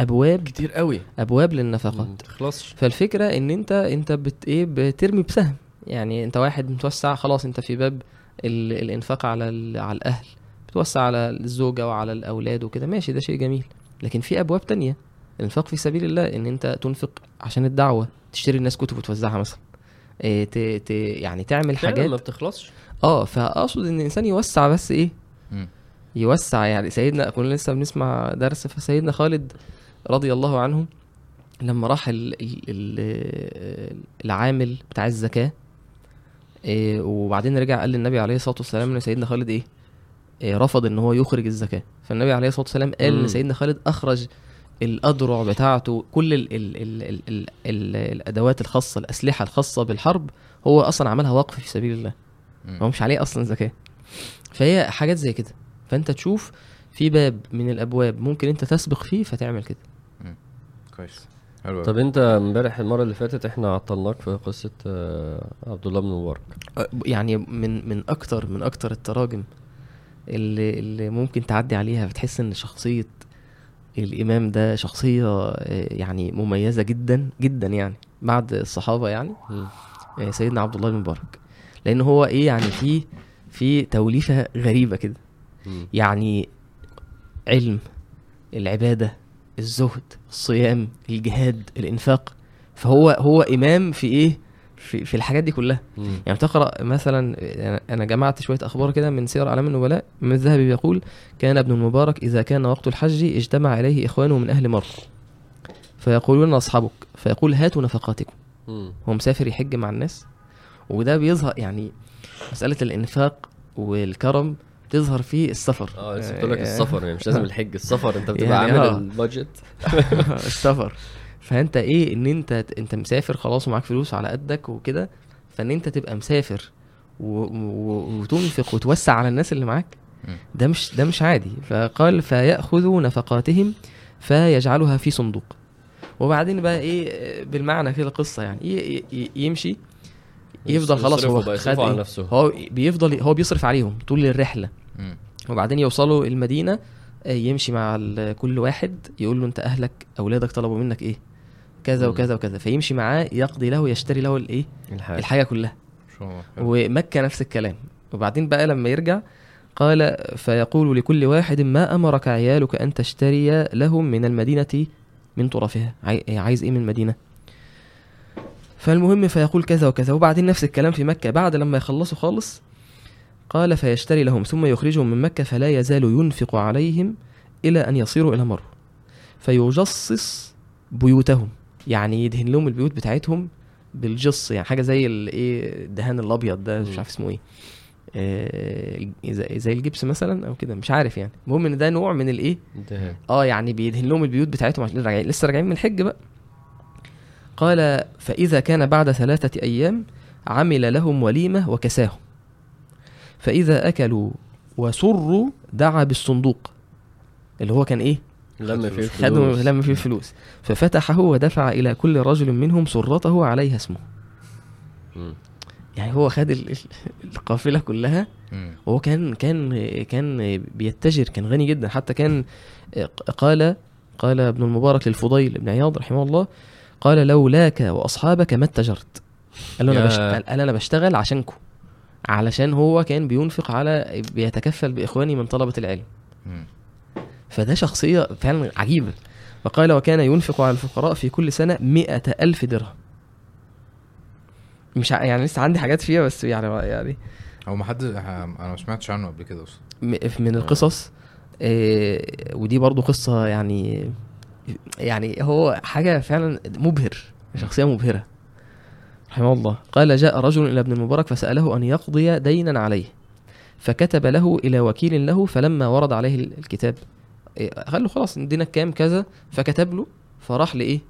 أبواب كتير قوي. أبواب ما للنفقات تخلصش. فالفكرة إن أنت أنت بت إيه بترمي بسهم. يعني أنت واحد متوسع خلاص أنت في باب ال... الإنفاق على. على الأهل. بتوسع على الزوجة وعلى الأولاد وكده. ماشي ده شيء جميل. لكن في أبواب تانية. الانفاق في سبيل الله إن أنت تنفق عشان الدعوة تشتري الناس كتب وتوزعها مثلا. إيه ت... ت... يعني تعمل حاجات ما بتخلصش؟ آه فأقصد إن الإنسان يوسع بس إيه؟ مم. يوسع يعني. سيدنا كنا لسه بنسمع درس فسيدنا خالد رضي الله عنه لما راح ال ال ال العامل بتاع الزكاة إيه وبعدين رجع قال للنبي عليه الصلاة والسلام إن سيدنا خالد إيه, إيه رفض إن هو يخرج الزكاة. فالنبي عليه الصلاة والسلام قال مم. ان سيدنا خالد أخرج الأذرع بتاعته كل ال ال ال ال ال ال الأدوات الخاصة الأسلحة الخاصة بالحرب هو أصلا عملها وقف في سبيل الله. هو مش عليه أصلا زكاة. فهي حاجات زي كده. فأنت تشوف في باب من الأبواب ممكن أنت تسبق فيه فتعمل كده. كويس. حلو طب أنت امبارح المرة اللي فاتت إحنا عطلناك في قصة آه، عبد الله بن مبارك. يعني من من أكتر من أكتر التراجم اللي اللي ممكن تعدي عليها بتحس إن شخصية الإمام ده شخصية آه، يعني مميزة جدا جدا يعني بعد الصحابة يعني. آه، سيدنا عبد الله بن مبارك لأن هو إيه يعني في في توليفة غريبة كده. يعني علم العبادة الزهد الصيام الجهاد الإنفاق فهو هو إمام في إيه في, في الحاجات دي كلها. مم. يعني تقرأ مثلا أنا جمعت شوية أخبار كده من سير أعلام النبلاء من الذهبي بيقول كان ابن المبارك إذا كان وقت الحج اجتمع إليه إخوانه من أهل مر. فيقولون أصحابك. فيقول هاتوا نفقاتكم. مم. هو مسافر يحج مع الناس. وده بيظهر يعني مسألة الإنفاق والكرم تظهر في السفر. آه لسه لك السفر يعني مش لازم الحج السفر. أنت بتبقى يعني عامل آه. البادجت. السفر. فانت إيه ان انت انت مسافر خلاص ومعاك فلوس على قدك وكده فان انت تبقى مسافر و... و... وتنفق وتوسع على الناس اللي معاك. ده مش ده مش عادي فقال فيأخذوا نفقاتهم فيجعلها في صندوق وبعدين بقى إيه بالمعنى كده القصة يعني. ي... يمشي يفضل خلاص هو خد على إيه؟ نفسه هو بيفضل هو بيصرف عليهم طول الرحلة. وبعدين يوصلوا المدينة آه، يمشي مع كل واحد يقول له انت أهلك أولادك طلبوا منك إيه كذا. وكذا وكذا. فيمشي معاه يقضي له يشتري له الإيه؟ الحاجة. الحاجة كلها. ومكة نفس الكلام. وبعدين بقى لما يرجع قال فيقول لكل واحد ما أمرك عيالك أن تشتري لهم من المدينة من طرفها. عاي- عايز إيه من المدينة؟ فالمهم فيقول كذا وكذا. وبعدين نفس الكلام في مكة. بعد لما يخلصوا خالص قال فيشتري لهم. ثم يخرجهم من مكة فلا يزال ينفق عليهم إلى أن يصيروا إلى مر. فيجصص بيوتهم. يعني يدهن لهم البيوت بتاعتهم بالجص يعني حاجة زي الايه الدهان الأبيض ده مش. عارف اسمه إيه. آه، زي الجبس مثلا أو كده مش عارف يعني. المهم إن ده نوع من الايه آه يعني بيدهن لهم البيوت بتاعتهم عشان راجعين لسه راجعين من الحج بقى. قال فإذا كان بعد ثلاثة أيام عمل لهم وليمة وكساهم. فإذا أكلوا وسروا دعا بالصندوق. اللي هو كان إيه؟ لما في خدوا الفلوس. لما فيه الفلوس ففتحه ودفع إلى كل رجل منهم سرته عليها اسمه. يعني هو خد ال- ال- القافلة كلها. وهو كان كان كان بيتجر كان غني جدا حتى كان قال قال ابن المبارك للفضيل بن عياض رحمه الله قال لولاك وأصحابك ما اتجرت قال له أنا يا. بشت... قال أنا بشتغل عشانكم علشان هو كان بينفق على بيتكفل بإخواني من طلبة العلم. فده شخصية فعلا عجيبة. وقال وكان ينفق على الفقراء في كل سنة مئة ألف درهم. مش ع- يعني لسه عندي حاجات فيها بس يعني يعني هو ما حد أنا ما سمعتش عنه قبل كده أصلا. من القصص آه، ودي برضو قصة يعني يعني هو حاجة فعلا مبهر شخصية مبهرة. رحمه الله. قال جاء رجل إلى ابن المبارك فسأله أن يقضي دينا عليه فكتب له إلى وكيل له فلما ورد عليه ال- الكتاب قال له خلاص دينك كام كذا فكتب له فراح لإيه؟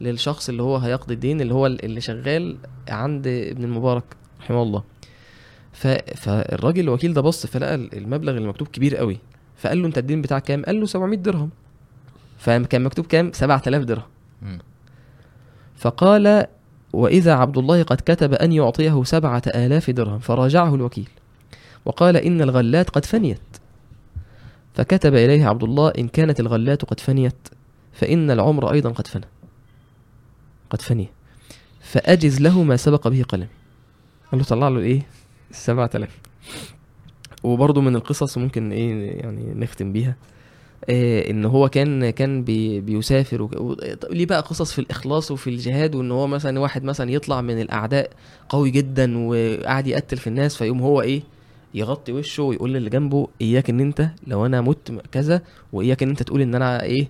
للشخص اللي هو هيقضي الدين اللي هو اللي شغال عند ابن المبارك رحمه الله. ف... فالراجل الوكيل ده بص فلقى المبلغ المكتوب كبير قوي. فقال له انت الدين بتاعك كام؟ قال له 700 درهم. فكان مكتوب كام؟ 7000 درهم. فقال وإذا عبد الله قد كتب أن يعطيه سبعة آلاف درهم فراجعه الوكيل. وقال إن الغلات قد فنيت. فكتب إليه عبد الله إن كانت الغلات قد فنيت فإن العمر أيضا قد فنى. قد فني. فأجز له ما سبق به قلمي. قال له طلع له إيه؟ السبعة آلاف. وبرضه من القصص ممكن إيه يعني نختم بيها. إيه إن هو كان كان بي بيسافر وك- و... ليه بقى قصص في الإخلاص وفي الجهاد؟ وإن هو مثلا واحد مثلا يطلع من الأعداء قوي جدا وقاعد يقتل في الناس فيقوم هو إيه؟ يغطي وشه ويقول للي جنبه إياك إن أنت لو أنا مت كذا وإياك إن أنت تقول إن أنا إيه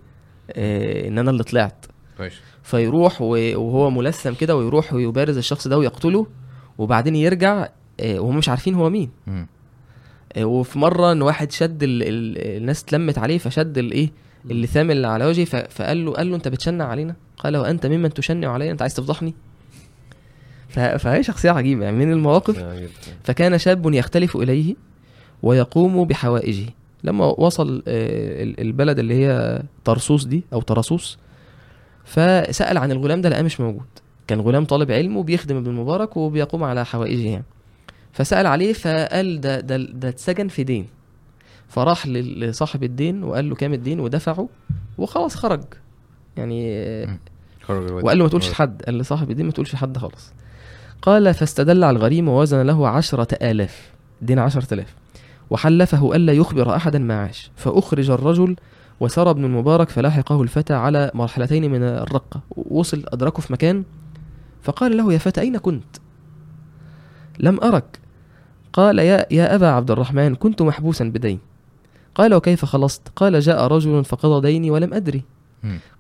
آه إن أنا اللي طلعت. كويس فيروح وهو ملثم كده ويروح ويبارز الشخص ده ويقتله وبعدين يرجع آه، وهم مش عارفين هو مين. آه، وفي مرة إن واحد شد ال... ال... الناس اتلمت عليه فشد الايه اللثام اللي على وجهه ف... فقال له قال له أنت بتشنع علينا؟ قال وانت ممن تشنع علي أنت عايز تفضحني. فهي شخصية عجيبة يعني من المواقف آه،. فكان شاب يختلف إليه ويقوم بحوائجه. لما وصل آه، ال- البلد اللي هي طرسوس دي أو طرسوس فسأل عن الغلام ده لقاه مش موجود. كان غلام طالب علم وبيخدم ابن المبارك وبيقوم على حوائجه يعني. فسأل عليه فقال ده ده ده اتسجن في دين. فراح لصاحب الدين وقال له كام الدين ودفعه وخلاص خرج. يعني آه، وقال له ما تقولش لحد قال لصاحب الدين ما تقولش لحد خالص. قال فاستدل على الغريم ووزن له عشرة آلاف دين عشرة آلاف. وحلفه ألا يخبر أحدا ما عاش. فأخرج الرجل وسار ابن المبارك فلاحقه الفتى على مرحلتين من الرقة. وصل أدركه في مكان فقال له يا فتى أين كنت؟ لم أرك. قال يا, يا أبا عبد الرحمن كنت محبوسا بدين. قال وكيف خلصت؟ قال جاء رجل فقضى ديني ولم أدري.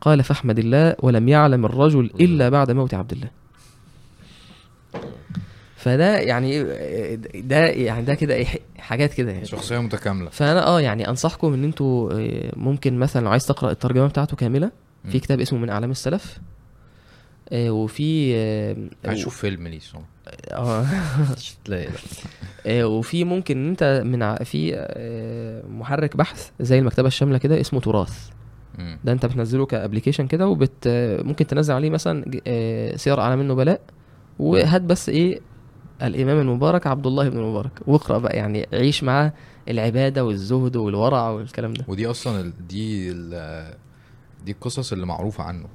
قال فاحمد الله ولم يعلم الرجل إلا بعد موت عبد الله. فده يعني ده يعني ده كده إيه حاجات كده يعني شخصية متكاملة فأنا آه يعني أنصحكم إن أنتوا آه، ممكن مثلا لو عايز تقرأ الترجمة بتاعته كاملة في. كتاب اسمه من أعلام السلف آه، وفي آه، هشوف فيلم ليه. آه. آه، وفي ممكن إن أنت من في آه، محرك بحث زي المكتبة الشاملة كده اسمه تراث. ده أنت بتنزله كأبلكيشن كده وبت ممكن تنزل عليه مثلا آه، سير اعلام النبلاء وهات بس إيه الإمام المبارك عبد الله بن المبارك. واقرأ بقى يعني عيش معاه العبادة والزهد والورع والكلام ده. ودي أصلا ال... دي. دي القصص اللي معروفة عنه.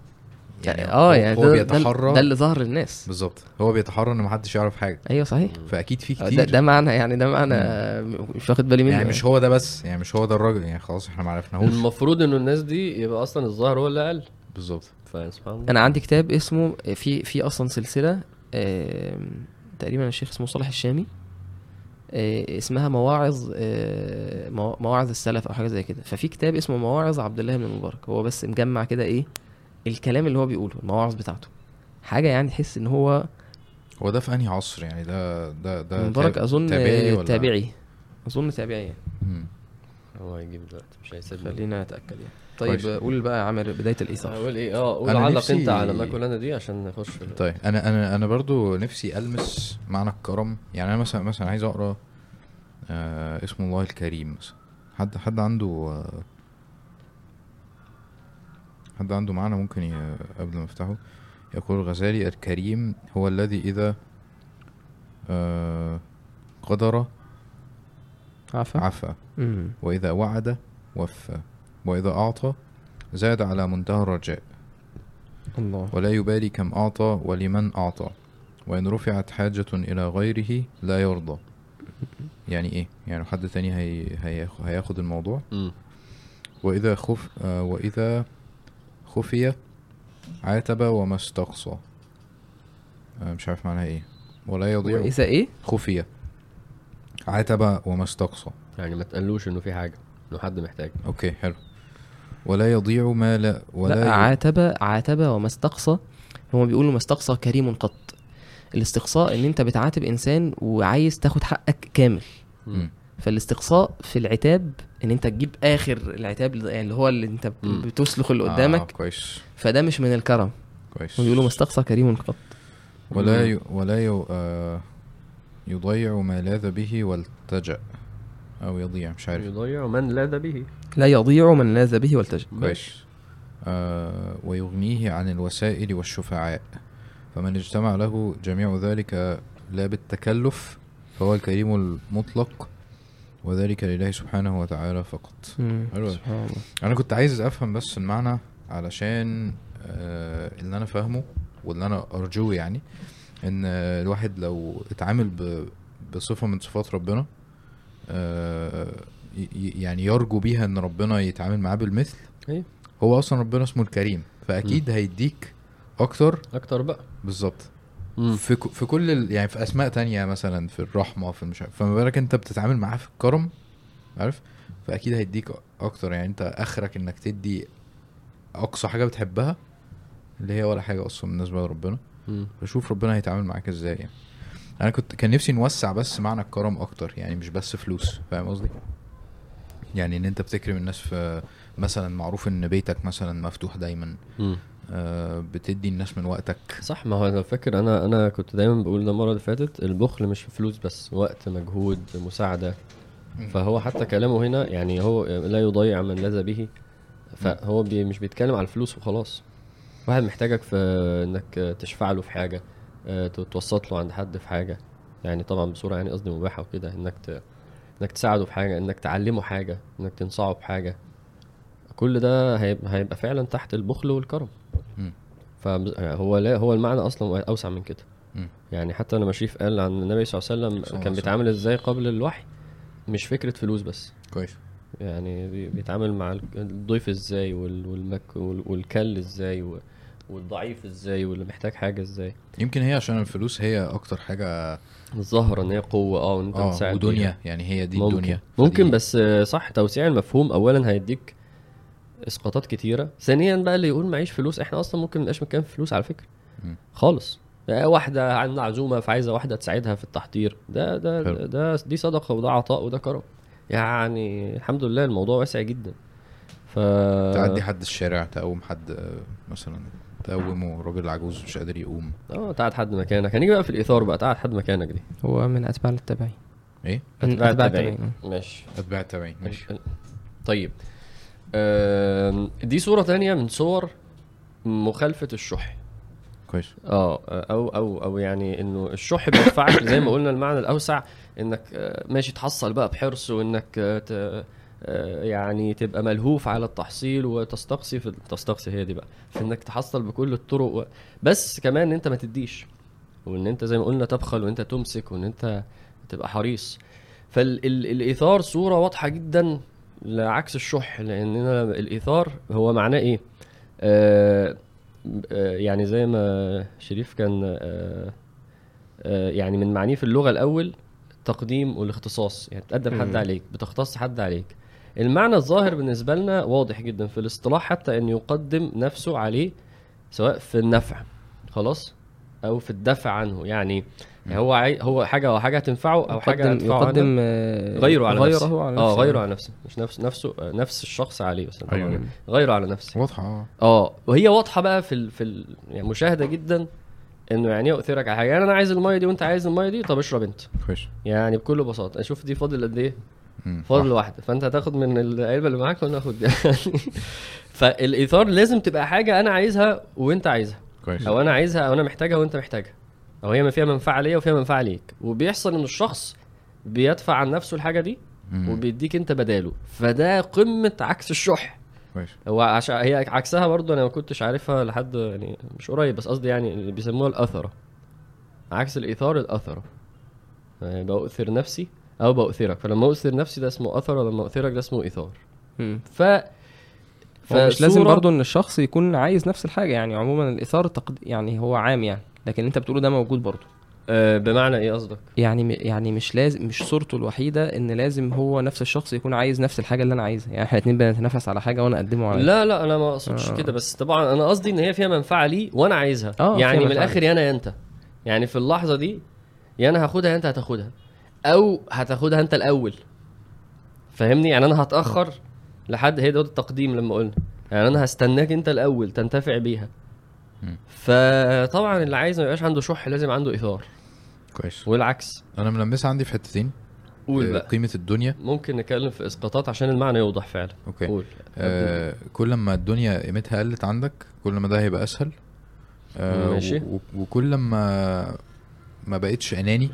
آه هو- يعني هو ده, بيتحرى ده, ده اللي ظهر للناس. بالظبط. هو بيتحرى إن محدش يعرف حاجة. أيوه صحيح. فأكيد في آه، كتير. ده, ده معنى يعني ده معنى مش واخد بالي منه. يعني مش هو ده بس يعني مش هو ده الراجل. يعني خلاص إحنا ما عرفناهوش. المفروض إنه الناس دي يبقى أصلا الظاهر هو اللي أقل بالظبط. فسبحان الله. أنا عندي كتاب اسمه في في أصلا سلسلة تقريبا الشيخ اسمه صالح الشامي. آه، اسمها مواعظ آه، موا- مواعظ السلف أو حاجة زي كده. ففي كتاب اسمه مواعظ عبد الله بن المبارك. هو بس مجمع كده إيه الكلام اللي هو بيقوله المواعظ بتاعته. حاجة يعني تحس إن هو هو ده في أنهي عصر؟ يعني ده ده ده المبارك تاب- أظن تابعي ولا؟ تابعي. أظن تابعي يعني. مم. هو هيجيب دلوقتي مش هيسيبني. خلينا نتأكد يعني. طيب كويس. آه، قول بقى يا عامر بداية الإيثار. أقول إيه؟ آه قول أنا علق نفسي- أنت على ما اكل أنا دي عشان نخش. طيب أنا أنا أنا برضو نفسي ألمس معنى الكرم. يعني أنا مثلا مثلا عايز أقرأ آه اسم الله الكريم مثلا. حد حد عنده آه حد عنده معنى ممكن ي... قبل ما أفتحه. يقول الغزالي الكريم هو الذي إذا آه قدر عفا. عفا. وإذا وعد وفى. وإذا أعطى زاد على منتهى الرجاء. الله. ولا يبالي كم أعطى ولمن أعطى. وإن رفعت حاجة إلى غيره لا يرضى. يعني إيه؟ يعني حد تاني هي... هياخ- هياخد الموضوع. مم. وإذا خف آه وإذا خفي عاتب وما استقصى. آه مش عارف معناها إيه. ولا يضيع وإذا إيه؟ خفية عاتب وما استقصى. يعني ما تقلوش إنه في حاجة إنه حد محتاج أوكي حلو. ولا يضيع ما لا ولا لا عاتب عاتب وما استقصى. هما بيقولوا ما استقصى كريم قط. الاستقصاء إن أنت بتعاتب إنسان وعايز تاخد حقك كامل. مم. فالاستقصاء في العتاب إن أنت تجيب آخر العتاب اللي هو اللي أنت. بتسلخ اللي آه قدامك. كويس. فده مش من الكرم. كويس. بيقولوا ما استقصى كريم قط. ولا. ي... ولا ي... آه يضيع ما لاذ به والتجأ. أو يضيع مش عارف. يضيع من لاذ به. لا يضيع من لاذ به والتجأ. كويس. آه ويغنيه عن الوسائل والشفعاء. فمن اجتمع له جميع ذلك لا بالتكلف فهو الكريم المطلق وذلك لله سبحانه وتعالى فقط. حلو. سبحان الله. أنا كنت عايز أفهم بس المعنى علشان آه اللي أنا فاهمه واللي أنا أرجوه يعني إن الواحد لو اتعامل. بصفة من صفات ربنا يعني يرجو بيها إن ربنا يتعامل معاه بالمثل. أيوه هو أصلا ربنا اسمه الكريم فأكيد هيديك أكتر أكتر بقى. بالظبط. في في كل ال... يعني في أسماء تانية مثلا في الرحمة في مش فما بالك أنت بتتعامل معاه في الكرم؟ عارف؟ فأكيد هيديك أكتر. يعني أنت آخرك إنك تدي أقصى حاجة بتحبها اللي هي ولا حاجة أصلا بالنسبة لربنا. فشوف ربنا هيتعامل معاك إزاي يعني. أنا كنت كان نفسي نوسع بس معنى الكرم أكتر يعني مش بس فلوس فاهم قصدي؟ يعني إن أنت بتكرم الناس في مثلا معروف إن بيتك مثلا مفتوح دايما. آه بتدي الناس من وقتك. صح ما هو أنا فاكر أنا أنا كنت دايما بقول ده المرة اللي فاتت البخل مش في فلوس بس وقت مجهود مساعدة. فهو حتى كلامه هنا يعني هو لا يضيع من لذ به. فهو بي مش بيتكلم على الفلوس وخلاص. واحد محتاجك في إنك تشفع له في حاجة. توسط له عند حد في حاجة. يعني طبعا بصورة يعني قصدي مباحة وكده إنك ت... إنك تساعده في حاجة إنك تعلمه حاجة إنك تنصحه بحاجه كل ده هيبقى, هيبقى فعلا تحت البخل والكرم. فهو لا هو المعنى أصلا أوسع من كده. يعني حتى لما شريف قال عن النبي صلى الله عليه وسلم كان بيتعامل إزاي قبل الوحي؟ مش فكرة فلوس بس. كويس. يعني بي- بيتعامل مع ال- الضيف إزاي وال- والمك وال- والكل إزاي و- والضعيف إزاي واللي محتاج حاجة إزاي. يمكن هي عشان الفلوس هي أكتر حاجة الظاهره إن هي قوة آه وإن أنت آه ودنيا. يعني هي دي ممكن. الدنيا. ممكن بس آه، صح توسيع المفهوم اولا هيديك إسقاطات كتيرة. ثانيا بقى اللي يقول معيش فلوس إحنا أصلا ممكن مبقاش مكان في فلوس على فكرة. مم. خالص. آه، واحدة عندها عزومة فعايزة واحدة تساعدها في التحضير. ده ده حلو. ده دي صدقة وده عطاء وده كرم. يعني الحمد لله الموضوع واسع جدا. ف تعدي حد الشارع تقوم حد آه، مثلا تقومه راجل عجوز مش قادر يقوم. آه تقعد حد مكانك. هنيجي بقى في الإيثار بقى. تقعد حد مكانك دي. هو من أتباع التابعين إيه؟ أتباع التابعين. ماشي. أتباع التابعين ماشي. طيب. دي صورة تانية من صور مخالفة الشح كويس. آه أو أو أو يعني إنه الشح بيدفعك زي ما قلنا المعنى الأوسع إنك آه، ماشي تحصل بقى بحرص وإنك ت- آه، يعني تبقى ملهوف على التحصيل وتستقصي في تستقصي هي دي بقى في إنك تحصل بكل الطرق و... بس كمان إن أنت ما تديش وإن أنت زي ما قلنا تبخل وإن أنت تمسك وإن أنت تبقى حريص. فالايثار صورة واضحة جدا لعكس الشح لاننا الإيثار هو معناه إيه؟ آه آه، يعني زي ما شريف كان آه آه يعني من معانيه في اللغة الأول التقديم والاختصاص يعني تقدم حد. عليك بتختص حد عليك. المعنى الظاهر بالنسبة لنا واضح جدا في الاصطلاح حتى إن يقدم نفسه عليه سواء في النفع خلاص؟ أو في الدفع عنه يعني هو عاي... هو حاجة أو حاجة هتنفعه أو حاجة عنه. يقدم آه، غيره على نفسه. غيره على آه نفسه. غيره على نفسه. مش نفس نفسه آه، نفس الشخص عليه بس أيوة. غيره على نفسه. واضحة آه. آه وهي واضحة بقى في ال... في ال... يعني مشاهدة جدا إنه يعني إيه اؤثرك على حاجة. يعني أنا عايز المية دي وأنت عايز المية دي طب اشرب أنت. كويس يعني بكل بساطة. أشوف دي فاضل قد إيه؟ صح. واحدة. فأنت هتاخد من العلبه اللي معاك وأنا اخد دي فالإيثار لازم تبقى حاجة أنا عايزها وأنت عايزها. كويس. أو أنا عايزها أو أنا محتاجها وأنت محتاجها. أو هي ما فيها منفعة ليا وفيها منفعة ليك. وبيحصل إن الشخص بيدفع عن نفسه الحاجة دي وبيديك أنت بداله. فده قمة عكس الشح. كويس. هو عشان هي عكسها برضو أنا ما كنتش عارفها لحد يعني مش قريب بس قصدي يعني اللي بيسموها الأثرة. عكس الإيثار الأثرة. يعني بأؤثر نفسي أو بأؤثرك فلما أؤثر نفسي ده اسمه أثر ولما أؤثرك ده اسمه إيثار. ف هو مش لازم برضو إن الشخص يكون عايز نفس الحاجة يعني عموما الاثار تقد... يعني هو عام يعني لكن أنت بتقوله ده موجود برضو. آه بمعنى إيه قصدك؟ يعني م- يعني مش لازم مش صورته الوحيدة إن لازم هو نفس الشخص يكون عايز نفس الحاجة اللي أنا عايزها. يعني إحنا اتنين بنتنافس على حاجة وأنا أقدمه على لا لا أنا ما أقصدش آه. كده بس طبعا أنا قصدي إن هي فيها منفعة لي وأنا عايزها. آه، يعني من. الآخر يا أنا يا أنت. يعني في اللحظة دي يا أنا هاخدها يا أنت هتاخدها. أو هتاخدها أنت الأول. فاهمني؟ يعني أنا هتأخر لحد هي ده التقديم لما قلنا. يعني أنا هستناك أنت الأول تنتفع بيها. فطبعا اللي عايز ما يبقاش عنده شح لازم عنده إيثار. كويس. والعكس. أنا ملمسها عندي في حتتين. قول آه، بقى. قيمة الدنيا. ممكن نتكلم في إسقاطات عشان المعنى يوضح فعلا. أوكي. قول. آه كل ما الدنيا قيمتها قلت عندك كل ما ده هيبقى أسهل. آه ماشي. وكل ما ما بقتش أناني.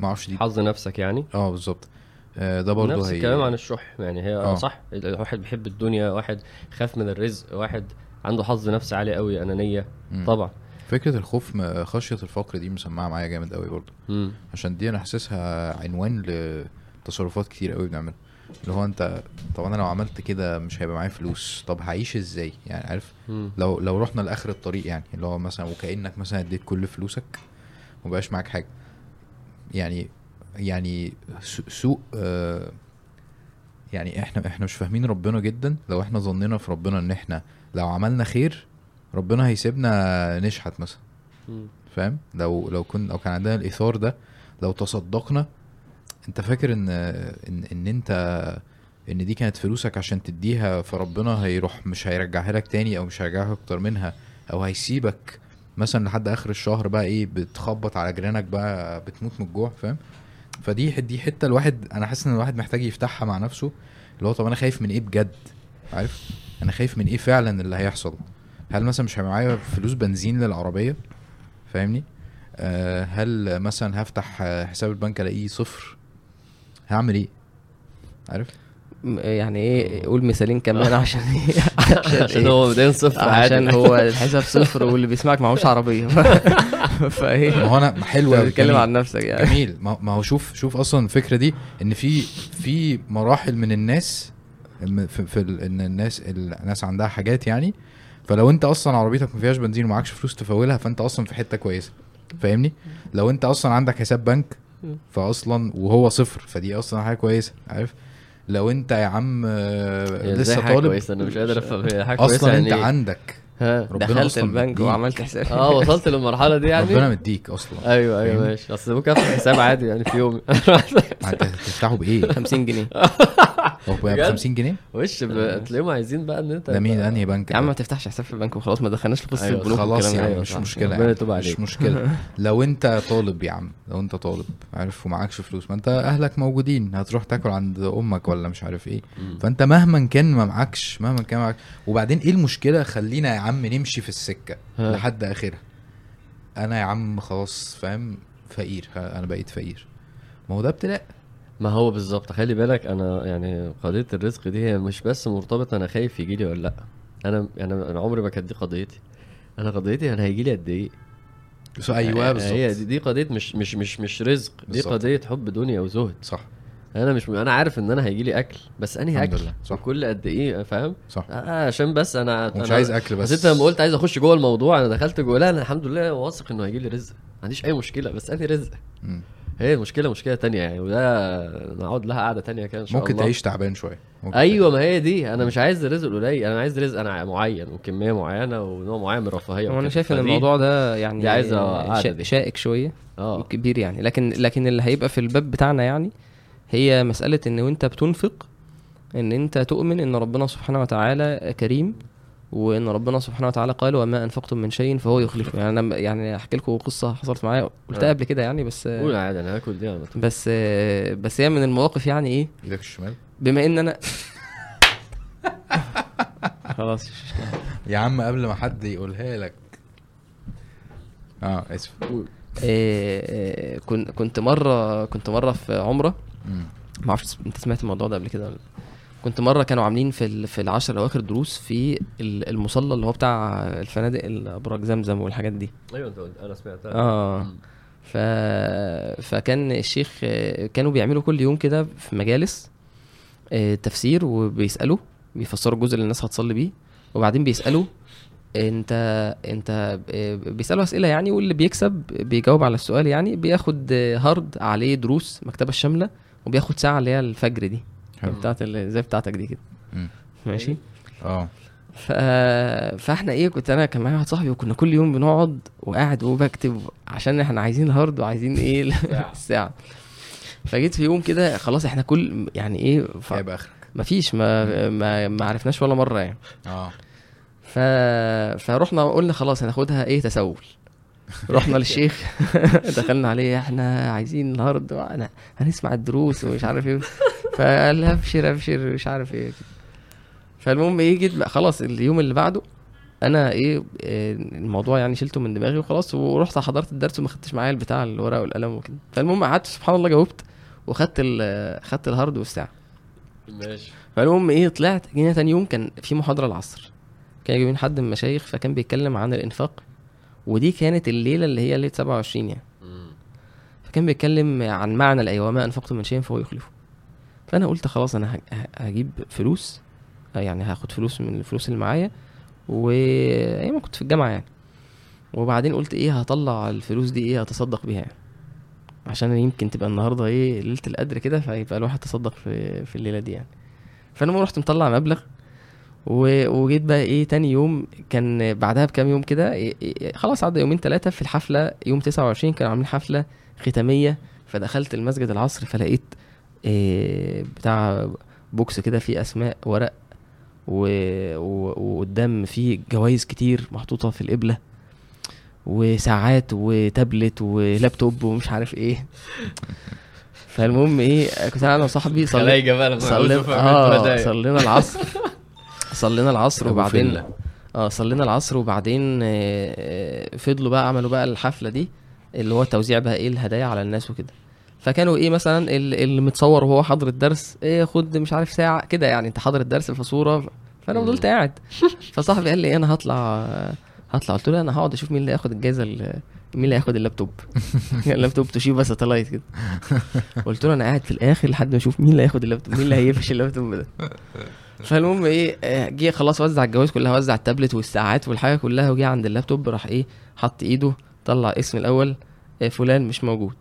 ما أعرفش دي. حظ نفسك يعني. آه بالظبط. آه ده برضه نفس هي الكلام عن الشح يعني. هي آه. آه. صح واحد بيحب الدنيا واحد خاف من الرزق واحد عنده حظ نفسي عالي قوي أنانية. مم. طبعا. فكرة الخوف خشية الفقر دي مسمعة معايا جامد قوي برضه. مم. عشان دي أنا حاسسها عنوان لتصرفات كتير قوي بنعملها. اللي هو أنت طب أنا لو عملت كده مش هيبقى معايا فلوس. طب هعيش إزاي؟ يعني عارف؟ مم. لو لو رحنا لآخر الطريق يعني اللي هو مثلا وكأنك مثلا اديت كل فلوسك ومبقاش معاك حاجة. يعني يعني سو- سوء آه يعني إحنا إحنا مش فاهمين ربنا جدا. لو إحنا ظننا في ربنا إن إحنا لو عملنا خير ربنا هيسيبنا نشحت مثلا. فاهم؟ لو لو كن لو كان عندنا الإيثار ده لو تصدقنا أنت فاكر إن إن إن أنت إن دي كانت فلوسك عشان تديها فربنا هيروح مش هيرجعها لك تاني أو مش هيرجعها أكتر منها أو هيسيبك مثلا لحد آخر الشهر بقى إيه بتخبط على جيرانك بقى بتموت من الجوع فاهم؟ فدي دي حتة الواحد أنا حاسس إن الواحد محتاج يفتحها مع نفسه اللي هو طب أنا خايف من إيه بجد؟ عارف؟ أنا خايف من إيه فعلا اللي هيحصل؟ هل مثلا مش هيبقى معايا فلوس بنزين للعربية؟ فاهمني؟ آه هل مثلا هفتح حساب البنك ألاقيه صفر؟ هعمل إيه؟ عارف؟ يعني إيه قول مثالين كمان عشان إيه عشان, عشان إيه؟ هو مبدئيا صفر عادي. عشان هو الحساب صفر واللي بيسمعك معهوش عربية. فإيه؟ ما هو أنا حلو أوي، بتتكلم. عن نفسك يعني. جميل. ما ما هو شوف شوف أصلا الفكرة دي إن في في مراحل من الناس في, في ال- إن الناس الناس عندها حاجات يعني. فلو أنت أصلا عربيتك ما فيهاش بنزين ومعكش فلوس تفولها فأنت أصلا في حتة كويسة. فاهمني؟ لو أنت أصلا عندك حساب بنك فاصلا وهو صفر فدي أصلا حاجة كويسة عارف؟ لو انت يا عم آه، لسه طالب؟ كويسة؟ أنا مش قادر أفهم. هي حاجة أصلا يعني أنت إيه؟ عندك دخلت البنك مديك. وعملت حساب آه وصلت للمرحلة دي يعني ربنا مديك أصلا أيوه أيوه؟ ماشي أصل ممكن أفتح حساب عادي يعني في يوم ما أنت هتفتحه بإيه 50 جنيه هو ب بجد؟ 50 جنيه وش ب- تلاقيهم عايزين بقى إن أنت ده مين أنهي بنك يا عم؟ ما تفتحش حساب في البنك وخلاص ما دخلناش في قصه أيوة، البنوك خلاص أيوة مش. مشكلة ربنا يعني. يتوب مش عليك. مشكلة لو أنت طالب يا عم لو أنت طالب عارف ومعكش فلوس ما أنت أهلك موجودين هتروح تاكل عند أمك ولا مش عارف إيه. فأنت مهما كان ما معكش مهما كان معكش وبعدين إيه المشكلة خلينا يا عم نمشي في السكة ها. لحد آخرها. أنا يا عم خلاص فاهم؟ فقير أنا بقيت فقير. ما هو ده ابتلاء. ما هو بالظبط. خلي بالك أنا يعني قضية الرزق دي هي مش بس مرتبطة أنا خايف يجي لي ولا لأ. أنا يعني أنا عمري ما كانت دي قضيتي. أنا قضيتي أنا هيجي لي قد إيه؟ أيوه هي بالظبط. دي, دي قضية مش مش مش مش رزق. دي بالظبط. قضية حب دنيا وزهد. صح. أنا مش أنا عارف ان أنا هيجي لي اكل بس انهي اكل؟ لله، صح. وكل قد إيه؟ فاهم؟ صح. آه عشان بس أنا ومش أنا- عايز أكل بس. بس انت لما قلت عايز اخش جوه الموضوع أنا دخلت جوه. لا أنا الحمد لله واثق إنه هيجي لي رزق. ما عنديش أي مشكلة بس أنهي رزق. هي المشكلة مشكلة تانية يعني وده نقعد لها قعدة تانية كده إن شاء ممكن الله. تعيش تعبان شوية. ممكن أيوه ما هي دي. أنا مش عايز رزق قليل أنا عايز رزق أنا معين وكمية معينة ونوع معين من الرفاهية وأنا. شايف إن الموضوع ده يعني دي. شائك شوية آه. كبير يعني. لكن لكن اللي هيبقى في الباب بتاعنا يعني هي مسألة إن وأنت بتنفق إن أنت تؤمن إن ربنا سبحانه وتعالى كريم وإن ربنا سبحانه وتعالى قال وما أنفقتم من شيء فهو يخلفه يعني أنا يعني أحكي لكم قصة حصلت معايا قلتها آه. قبل كده يعني بس قول عادي أنا هاكل دي على طول. بس بس هي من المواقف يعني إيه إيدك الشمال بما إن أنا خلاص. يا عم قبل ما حد يقولها لك آه آسف إيه، إيه، كنت كنت مرة كنت مرة في عمرة. ما أعرفش انت سمعت الموضوع ده قبل كده ولا. كنت مرة كانوا عاملين في في العشر الأواخر دروس في ال- المصلى اللي هو بتاع الفنادق الابراج زمزم والحاجات دي. أيوه أنت أنا سمعتها. آه. ف... فكان الشيخ آه، كانوا بيعملوا كل يوم كده في مجالس آه، تفسير وبيسألوا بيفسروا الجزء اللي الناس هتصلي بيه وبعدين بيسألوا انت انت ب- بيسألوا أسئلة يعني واللي بيكسب بيجاوب على السؤال يعني بياخد هارد عليه دروس مكتبة الشاملة وبياخد ساعة اللي هي الفجر دي. حلو. بتاعت زي بتاعتك دي كده. مم. ماشي؟ آه. ف... فاحنا إيه كنت أنا كان معايا واحد صاحبي وكنا كل يوم بنقعد وقاعد وبكتب عشان إحنا عايزين ال hard وعايزين إيه الساعة. فجيت في يوم كده خلاص إحنا كل يعني إيه ف... هيبقى آخرك. مفيش ما ما ما عرفناش ولا مرة يعني. آه. ف... فرحنا قلنا خلاص هناخدها إيه تسول. رحنا للشيخ. دخلنا عليه إحنا عايزين ال hard وأنا هنسمع الدروس ومش عارف إيه. فقال أبشر أبشر مش عارف إيه. فالمهم إيه جيت بقى خلاص اليوم اللي بعده أنا إيه الموضوع يعني شلته من دماغي وخلاص ورحت حضرت الدرس وما خدتش معايا البتاع الورقة والقلم وكده. فالمهم قعدت سبحان الله جاوبت وخدت خدت الهارد والساعة. ماشي. فالمهم إيه طلعت جينا تاني يوم كان في محاضرة العصر. كان جايبين حد من المشايخ فكان بيتكلم عن الإنفاق. ودي كانت الليلة اللي هي ليله 27 يعني. فكان بيتكلم عن معنى الايه وما أنفقتم من شيء فهو يخلفه. فأنا قلت خلاص أنا هجيب فلوس يعني هاخد فلوس من الفلوس اللي معايا وأيام ما كنت في الجامعة يعني. وبعدين قلت إيه هطلع الفلوس دي إيه اتصدق بيها يعني. عشان يمكن تبقى النهارده إيه ليلة القدر كده فيبقى الواحد تصدق في في الليلة دي يعني. فأنا رحت مطلع مبلغ و- وجيت بقى إيه تاني يوم كان بعدها بكام يوم كده إيه إيه خلاص عدى يومين ثلاثة في الحفلة يوم 29 كانوا عاملين حفلة ختامية فدخلت المسجد العصر فلقيت إيه بتاع بوكس كده فيه أسماء ورق. وقدام فيه جوائز كتير محطوطة في القبلة وساعات وتابلت ولابتوب ومش عارف إيه فالمهم إيه كنت أنا وصاحبي بقى صلينا عملية آه. صلينا العصر صلينا العصر وبعدين. آه صلينا العصر وبعدين آه، آه، فضلوا بقى عملوا بقى الحفلة دي اللي هو توزيع بقى إيه الهدايا على الناس وكده. فكانوا إيه مثلا ال- اللي متصور وهو حاضر الدرس إيه خد مش عارف ساعة كده يعني أنت حاضر الدرس في صورة فأنا. فضلت قاعد. فصاحبي قال لي أنا هطلع هطلع. قلت له أنا هقعد أشوف مين اللي هياخد الجايزة ال- مين اللي هياخد اللابتوب. ال laptop Toshiba Satellite كده. قلت له أنا قاعد في الآخر لحد ما أشوف مين اللي هياخد اللابتوب مين اللي هيفش اللابتوب ده. فالمهم إيه آه، جه خلاص وزع الجوائز كلها وزع التابلت والساعات والحاجة كلها وجه عند اللابتوب راح إيه حط إيده طلع اسم الأول آه، فلان مش موجود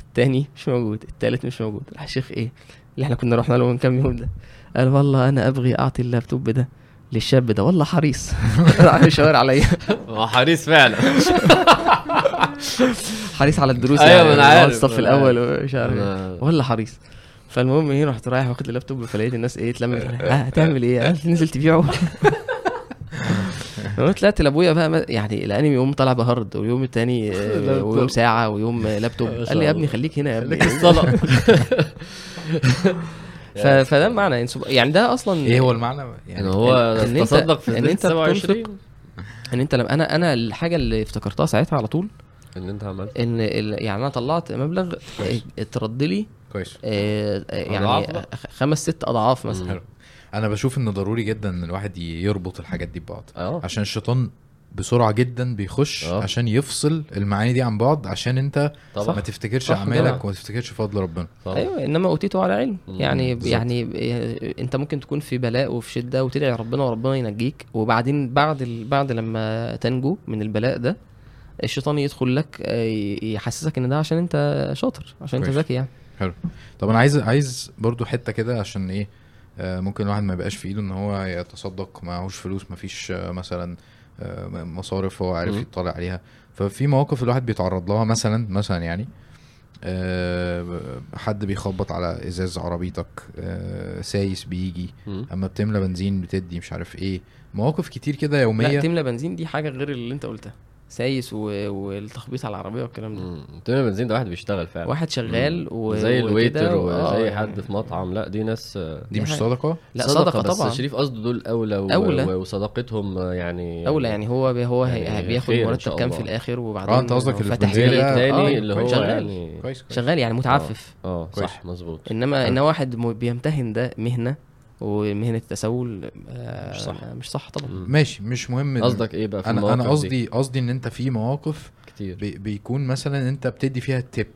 التاني مش موجود التالت مش موجود. راح الشيخ إيه اللي إحنا كنا رحنا له من كام يوم ده قال والله أنا أبغي أعطي اللابتوب ده للشاب ده والله حريص. راح يشاور عليا. هو حريص فعلا. حريص على الدروس أيوة، يعني هو عارف، الصف الأول ومش عارف إيه. ولا حريص. فالمهم إيه رحت رايح واخد اللابتوب فلقيت الناس إيه اتلمت ها هتعمل إيه؟ قال نزل تبيعه لما طلعت لأبويا بقى يعني لقاني يوم طالع بهارد ويوم التاني آه،. ويوم ساعة ويوم لابتوب قال لي يا ابني. خليك هنا يا ابني خليك الصلاة ف... فده المعنى يعني يعني ده أصلا إيه هو المعنى يعني هو تصدق في إن أنت انت 27 إن أنت لما أنا أنا الحاجة اللي افتكرتها ساعتها على طول إن أنت عملت إن ال... يعني أنا طلعت مبلغ. اترد لي كويس آه، آه، يعني. خمس ست أضعاف مثلا حلو أنا بشوف ان ضروري جدا إن الواحد يربط الحاجات دي ببعض آه عشان الشيطان بسرعة جدا بيخش آه. عشان يفصل المعاني دي عن بعض عشان أنت طبعا ما تفتكرش أعمالك. وما تفتكرش فضل ربنا طبعا. أيوه إنما أوتيته على علم مم، يعني بالظبط. يعني ب- أنت ممكن تكون في بلاء وفي شدة وتدعي ربنا وربنا ينجيك وبعدين بعد ال... بعد لما تنجو من البلاء ده الشيطان يدخل لك آه، يحسسك إن ده عشان أنت شاطر عشان أنت كويس. ذكي يعني حلو. طب أنا عايز عايز برضو حتة كده عشان إيه آه ممكن الواحد ما يبقاش في إيده إن هو يتصدق معهوش فلوس ما فيش آه مثلا آه مصارف هو عارف. يطلع عليها. ففي مواقف الواحد بيتعرض لها مثلا مثلا يعني حد بيخبط على إزاز عربيتك سايس بيجي. أما بتملى بنزين بتدي مش عارف إيه. مواقف كتير كده لا يوميه تملى بنزين دي حاجة غير اللي أنت قلتها. سايس و... والتخبيط على العربية والكلام ده. تمام بنزين ده واحد بيشتغل فعلا واحد شغال و... زي ال waiter و- آه، وزي يعني- حد في مطعم لا دي ناس آه، دي مش. صدقة لا صدقة, بس طبعا شريف قصده دول أولى و... أولى. و... وصداقتهم آه، يعني أولى يعني هو بي هو هي يعني بياخد مرتب كام في. الآخر وبعدين آه أنت قصدك. ده؟ التاني آه، اللي هو شغال يعني كويس كويس شغال يعني متعفف آه كويس. صح مظبوط إنما. إن واحد بيمتهن ده مهنة ومهنة التسول آه، مش صح. مش صح طبعا. ماشي مش مهم قصدك إيه بقى في أنا أنا دي؟ قصدي قصدي إن أنت في مواقف كتير بي بيكون مثلا أنت بتدي فيها tip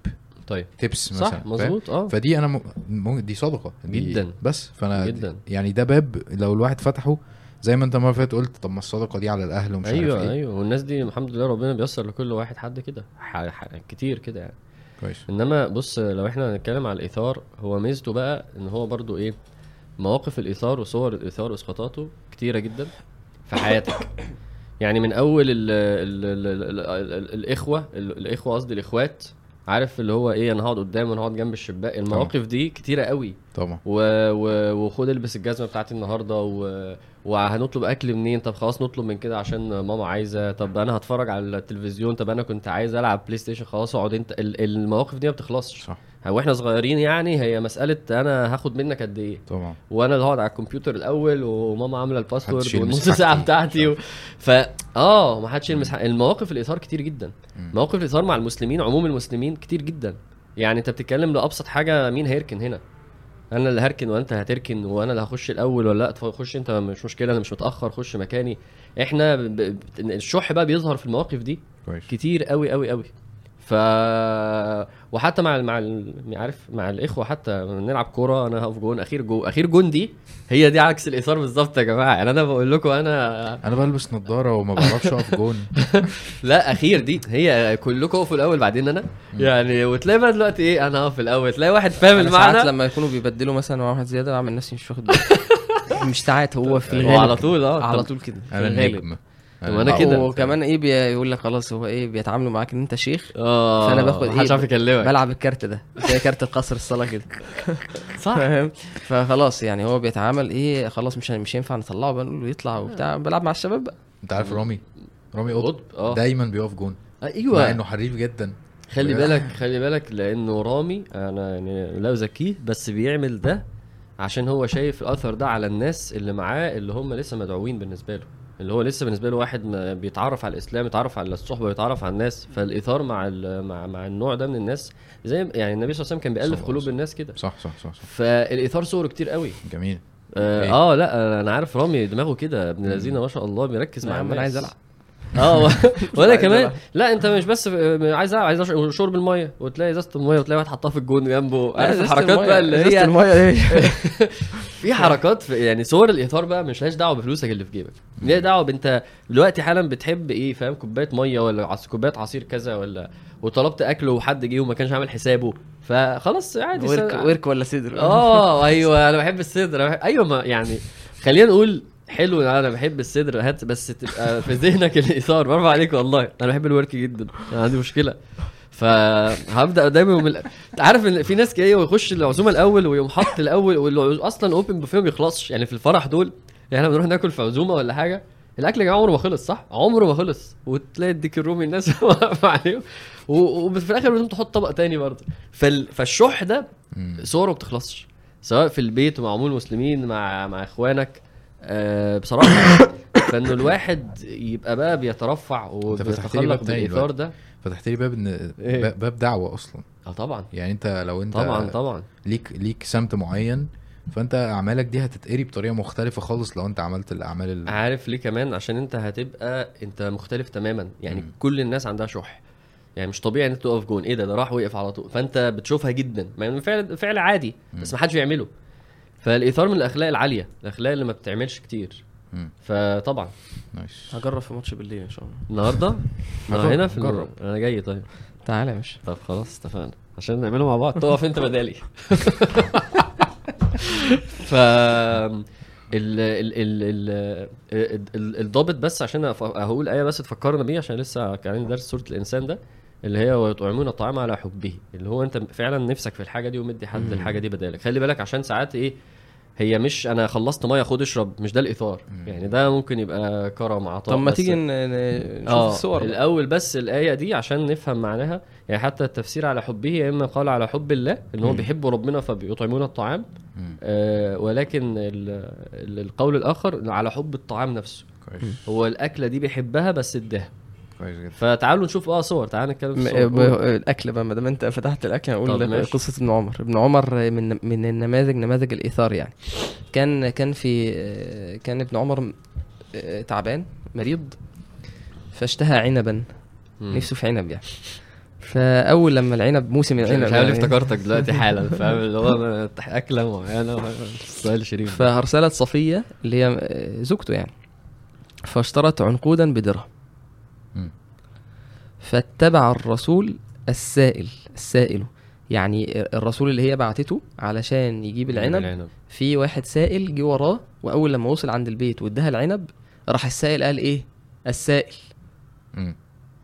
طيب tips مثلا صح؟ مظبوط آه فدي أنا م... دي صدقة دي جدا. بس فأنا جدا. يعني ده باب لو الواحد فتحه زي ما أنت المرة اللي فاتت قلت طب ما الصدقة دي على الأهل ومش أيوه عارف إيه أيوه والناس دي الحمد لله ربنا بيسر لكل واحد حد كده ح- ح- كتير كده يعني كويس إنما بص لو إحنا هنتكلم على الإيثار هو ميزته بقى إن هو برضو إيه مواقف الإيثار وصور الإيثار وإسقاطاته كتيرة جدا في حياتك. يعني من أول ال ال ال ال ال ال الإخوة ال- الإخوة قصدي الإخوات عارف اللي هو إيه أنا هقعد قدام وأنا هقعد جنب الشباك. المواقف دي كتيرة قوي. طبعا. و... و... وخد البس الجزمة بتاعتي النهارده و... وهنطلب أكل منين؟ طب خلاص نطلب من كده عشان ماما عايزة. طب أنا هتفرج على التلفزيون؟ طب أنا كنت عايز ألعب بلاي ستيشن خلاص أقعد أنت. ال- المواقف دي ما بتخلصش. صح. وإحنا صغيرين يعني هي مسألة أنا هاخد منك قد إيه؟ طبعا. وأنا اللي هقعد على الكمبيوتر الأول وماما عاملة الباسورد والنص ساعة. بتاعتي و... ف آه ما حدش يلمس المواقف الاثار كتير جدا. مواقف الاثار مع المسلمين عموم المسلمين كتير جدا. يعني أنت بتتكلم لأبسط حاجة مين هيركن هنا؟ أنا اللي هركن وأنت هتركن وأنا اللي هخش الأول ولا لأ؟ تخش أنت مش مشكلة أنا مش متأخر خش مكاني. إحنا ب... الشح بقى بيظهر في المواقف دي كويس. كتير قوي قوي قوي ف وحتى مع مع ال- عارف مع الإخوة حتى نلعب كورة أنا هقف جون أخير جو أخير جون دي هي دي عكس الإيثار بالظبط يا جماعة. يعني أنا بقول لكم أنا أنا بلبس نظارة وما بعرفش أقف جون. لا أخير دي هي كلكم أقفوا الأول بعدين أنا. يعني وتلاقي بقى دلوقتي إيه أنا هقف الأول. تلاقي واحد فاهم أنا ساعات المعنى لما يكونوا بيبدلوا مثلا مع واحد زيادة بعمل نفسي مش واخد بالي. مش ساعات هو في الغالب. وعلى طول آه على طول كده. في أنا الغالب. أنا كده. وكمان إيه بيقول لك خلاص هو إيه بيتعاملوا معاك إن أنت شيخ آه فأنا باخد محدش إيه؟ عارف يكلمك. بلعب الكارت ده زي كارت القصر الصلاه كده. صح. فاهم؟ فخلاص يعني هو بيتعامل إيه خلاص مش مش ينفع نطلعه بقى نقول له يطلع وبتاع بلعب مع الشباب بقى. أنت عارف رامي؟ رامي قطب قطب آه. دايما بيقف جون. مع أيوه إنه حريف جدا. خلي بالك خلي بالك لأنه رامي أنا يعني لا أزكيه بس بيعمل ده عشان هو شايف الأثر ده على الناس اللي معاه اللي هم لسه مدعوين بالنسبة له. اللي هو لسه بالنسبة له واحد ما بيتعرف على الإسلام يتعرف على الصحبة يتعرف على الناس. فالإيثار مع ال- مع مع النوع ده من الناس زي يعني النبي صلى الله عليه وسلم كان بيألف قلوب الناس كده. صح صح صح, صح. فالإيثار صوره كتير قوي. جميل. آه, إيه؟ آه لا أنا عارف رامي دماغه كده ابن الذين ما شاء الله بيركز يا مع عم أنا الناس. عايز ألعب. آه و- وأنا عايز كمان. لا انت مش بس عايز عايز شرب المية وتلاقي إزازة المية وتلاقي واحد حطها في الجون جنبه. عارف الحركات بقى اللي هي المية إيه في حركات في يعني صور الاثار بقى مش لهاش دعوة بفلوسك اللي في جيبك. ليها دعوة بأنت دلوقتي حالا بتحب إيه فاهم؟ كوباية مية ولا عص- كوباية عصير كذا ولا وطلبت اكل وحد جه وما كانش عامل حسابه. فخلاص عادي ورك ورك ولا صدر. آه أيوه أنا بحب الصدر. أيوه ما يعني خلينا نقول حلو أنا بحب الصدر هات بس تبقى في ذهنك الإيثار برافو عليك والله. أنا بحب الورك جدا. أنا عندي مشكلة. فهبدأ دايما من عارف إن في ناس جاية ويخش العزومة الأول ويقوم حاطط الأول واللي أصلا open buffet ما بيخلصش. يعني في الفرح دول يعني إحنا بنروح ناكل في عزومة ولا حاجة الأكل يا جماعة عمره ما خلص صح؟ عمره ما خلص. وتلاقي الديك الرومي الناس واقفة عليه وفي الآخر لازم تحط طبق تاني برضه. فال... فالشح ده. صوره ما بتخلصش. سواء في البيت ومع عموم المسلمين مع مع إخوانك. آه بصراحة فإنه الواحد يبقى بقى بيترفع وبيتخلق دلوقتي. ده. فتحت لي باب إن إيه؟ باب- دعوة أصلا. آه طبعا. يعني أنت لو أنت طبعا طبعا. ليك ليك سمت معين فأنت أعمالك دي هتتقري بطريقة مختلفة خالص لو أنت عملت الأعمال ال... عارف ليه كمان؟ عشان أنت هتبقى أنت مختلف تماما. يعني مم. كل الناس عندها شح. يعني مش طبيعي إن أنت تقف جون. إيه ده؟ ده راح وقف على طول. فأنت بتشوفها جدا. انه فعل فعل عادي. بس ما حدش بيعمله. فالإيثار من الأخلاق العالية الأخلاق اللي ما بتعملش كتير. فطبعا. nice. هجرب في ماتش بالليل إن شاء الله. النهارده؟ أنا هنا في. الم... أنا جاي طيب. تعالى يا باشا. طب خلاص اتفقنا. عشان نعمله مع بعض. تقف أنت بدالي. ف ال ال ال ال ال- الضابط بس عشان هقول إيه بس تفكرنا بيه عشان لسه كان عندي درس سوره الإنسان ده اللي هي ويطعمون الطعام على حبه. اللي هو أنت فعلا نفسك في الحاجة دي ومدي حد. الحاجة دي بدالك. خلي بالك عشان ساعات إيه هي مش أنا خلصت مية خد اشرب مش ده الايثار مم. يعني ده ممكن يبقى كرم عطاء طب ما تيجي نشوف آه الصور. الأول بس الآية دي عشان نفهم معناها يعني حتى التفسير على حبه يا إما قال على حب الله إن هو. بيحب ربنا فبيطعمون الطعام. آه ولكن ال- ال- القول الآخر على حب الطعام نفسه كويس هو الأكلة دي بيحبها بس اداها كويس جدا. فتعالوا نشوف آه صور. تعالوا نتكلم في الصور ب-. الأكل بقى ما دام أنت فتحت الأكل ماشي. قصة ابن عمر. ابن عمر من من النماذج نماذج الإيثار يعني. كان كان في كان ابن عمر آه، تعبان مريض فاشتهى عنبا. نفسه في عنب يعني. فأول لما العنب موسم مش العنب عارف ليه يعني. افتكرتك دلوقتي حالا فاهم؟ اللي هو أكلة معينة سؤال شريف. فأرسلت صفية اللي هي آه، زوجته يعني. فاشترت عنقودا بدرهم. فاتبع الرسول السائل السائل. يعني الرسول اللي هي بعتته علشان يجيب العنب في واحد سائل جه وراه وأول لما وصل عند البيت واداها العنب راح السائل قال إيه؟ السائل. مم.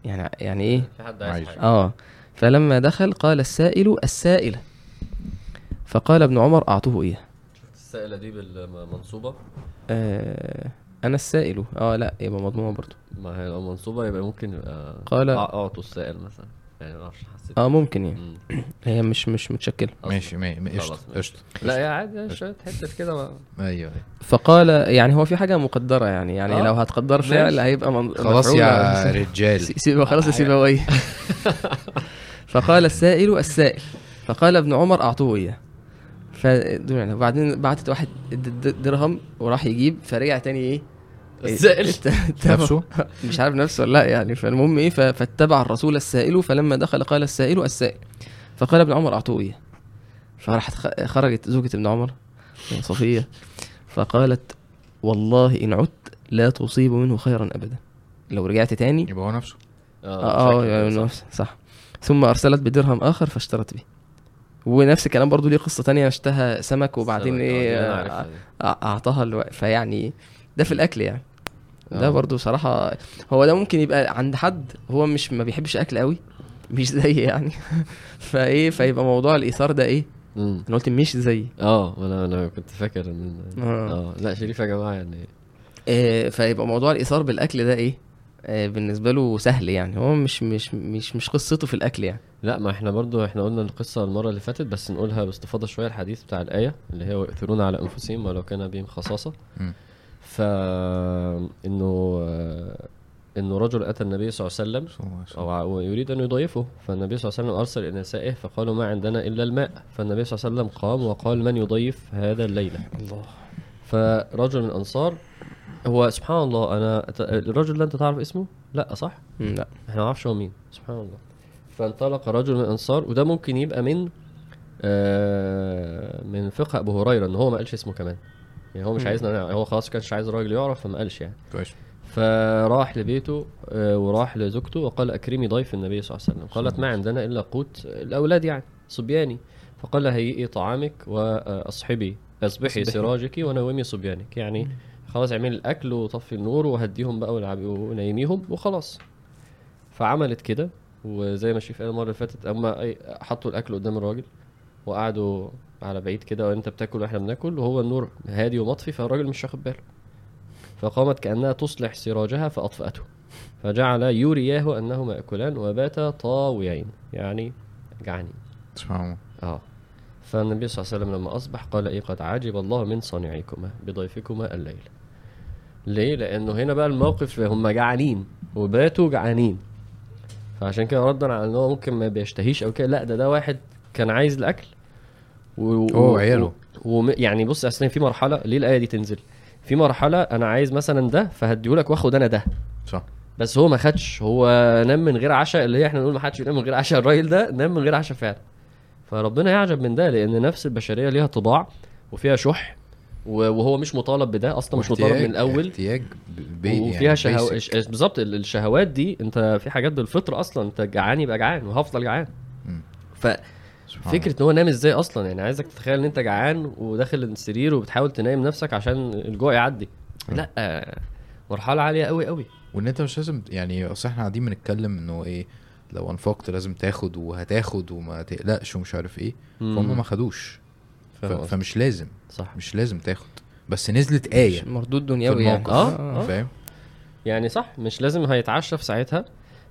يعني يعني إيه؟ في حد عايز آه. فلما دخل قال السائل السائلة فقال ابن عمر أعطوه اياه شفت السائلة دي بالمنصوبة؟ آه. أنا السائل. آه لا يبقى مضمومة برضو. ما هي لو منصوبة يبقى ممكن يبقى قال- أعطوا السائل مثلا. يعني ما أعرفش حسيت. آه ممكن يعني. هي مش مش متشكلة. ماشي ما- ما- قشطة ماشي. قشطة. لا يا عادي شوية حتة كده ما- أيوه أيوه. فقال يعني هو في حاجة مقدرة يعني. يعني آه. لو هتقدر ماشي. فعل هيبقى من خلاص يا رجال. سي- سيبه خلاص سيبويه فقال السائل السائل. فقال ابن عمر أعطوه اياه فدول يعني وبعدين بعتت واحد درهم وراح يجيب فرجع تاني إيه؟ السائل. اتبع- نفسه؟ مش عارف نفسه ولا لأ يعني فالمهم إيه فاتبع الرسول السائل فلما دخل قال السائل السائل. فقال ابن عمر اعطوه اياه فراحت خ- خرجت زوجة ابن عمر صفية. فقالت والله إن عدت لا تصيب منه خيرا ابدا. لو رجعت تاني يبقى هو نفسه. آه آه يعني صح. نفس صح. ثم أرسلت بدرهم آخر فاشترت به. ونفس الكلام برضو ليه قصة تانية اشتهى سمك وبعدين آه، إيه دي أنا آه، عارفها دي. أع- أعطاها ألو... فيعني ده في الأكل يعني. ده آه. برضو صراحة هو ده ممكن يبقى عند حد هو مش ما بيحبش أكل قوي مش زي يعني. فإيه فيبقى موضوع الإيثار ده إيه؟ مم. أنا قلت مش زي. آه أنا أنا كنت فاكر ان آه. آه لا شريف يا جماعة يعني. إيه فيبقى موضوع الإيثار بالأكل ده إيه؟ آه، بالنسبة له سهل يعني. هو مش مش مش مش قصته في الأكل يعني. لا ما إحنا برضو إحنا قلنا القصة المرة اللي فاتت بس نقولها باستفاضة شوية الحديث بتاع الآية اللي هي ويؤثرون على أنفسهم ولو كان بهم خصاصة مم. ف إنه آه، إنه رجل أتى النبي صلى الله عليه وسلم ويريد أن يضيفه فالنبي صلى الله عليه وسلم أرسل إلى نسائه فقالوا ما عندنا إلا الماء. فالنبي صلى الله عليه وسلم قام وقال من يضيف هذا الليلة؟ الله. فرجل من الأنصار هو سبحان الله أنا ت- الرجل ده أنت تعرف اسمه؟ لا صح؟ لا. إحنا ما نعرفش هو مين. سبحان الله. فانطلق رجل من الأنصار وده ممكن يبقى من آه من فقه أبو هريرة إن هو ما قالش اسمه كمان. يعني هو مش. عايزنا نع- هو خلاص كانش عايز الراجل يعرف فما قالش يعني. كويس. فراح لبيته آه، وراح لزوجته وقال أكرمي ضيف النبي صلى الله عليه وسلم. قالت ما عندنا إلا قوت الأولاد يعني صبياني. فقال لها هيئي طعامك وأصحبي أصبحي. سراجك ونومي صبيانك. يعني خلاص اعملي الأكل وطفي النور وهديهم بقى والعبي ونيميهم وخلاص. فعملت كده وزي ما شريف قال المرة اللي فاتت أما حطوا الأكل قدام الراجل وقعدوا على بعيد كده وانت بتاكل وإحنا بناكل وهو النور هادي ومطفي فالراجل مش واخد باله. فقامت كأنها تصلح سراجها فأطفأته. فجعل يرياه أنهما يأكلان وباتا طاويين يعني جعانين. سبحان الله. آه. فالنبي صلى الله عليه وسلم لما أصبح قال إيه قد عجب الله من صنيعكما بضيفكما الليل. ليه؟ لأنه هنا بقى الموقف هم جعانين وباتوا جعانين. فعشان كده ردا على إن هو ممكن ما بيشتهيش أو كده لأ ده ده واحد كان عايز الأكل و... هو وعياله. و... يعني بص أصلا في مرحلة ليه الآية دي تنزل؟ في مرحلة أنا عايز مثلا ده فهديهولك وآخد أنا ده. صح. بس هو ما خدش هو نام من غير عشاء اللي هي إحنا نقول ما حدش ينام من غير عشاء الراجل ده نام من غير عشاء فعلا. فربنا يعجب من ده لأن نفس البشرية ليها طباع وفيها شح و- وهو مش مطالب بده أصلا مش مطالب من الأول. احتياج ب- بي وفيها يعني شهو... بالظبط ال- الشهوات دي أنت في حاجات بالفطره أصلا أنت جعان يبقى جعان وهفضل جعان. مم. الله. إن هو نام إزاي أصلا؟ يعني عايزك تتخيل إن أنت جعان وداخل السرير وبتحاول تنام نفسك عشان الجوع يعدي. لأ مرحلة عالية قوي قوي وإن أنت مش لازم يعني أصل إحنا قاعدين بنتكلم إنه إيه لو أنفقت لازم تاخد وهتاخد وما تقلقش ومش عارف إيه. فهم ما خدوش. ف... فمش لازم. صح. مش لازم تاخد. بس نزلت مش مردود دنيوي يعني. الموقف آه،. فاهم؟ يعني صح مش لازم هيتعشى في ساعتها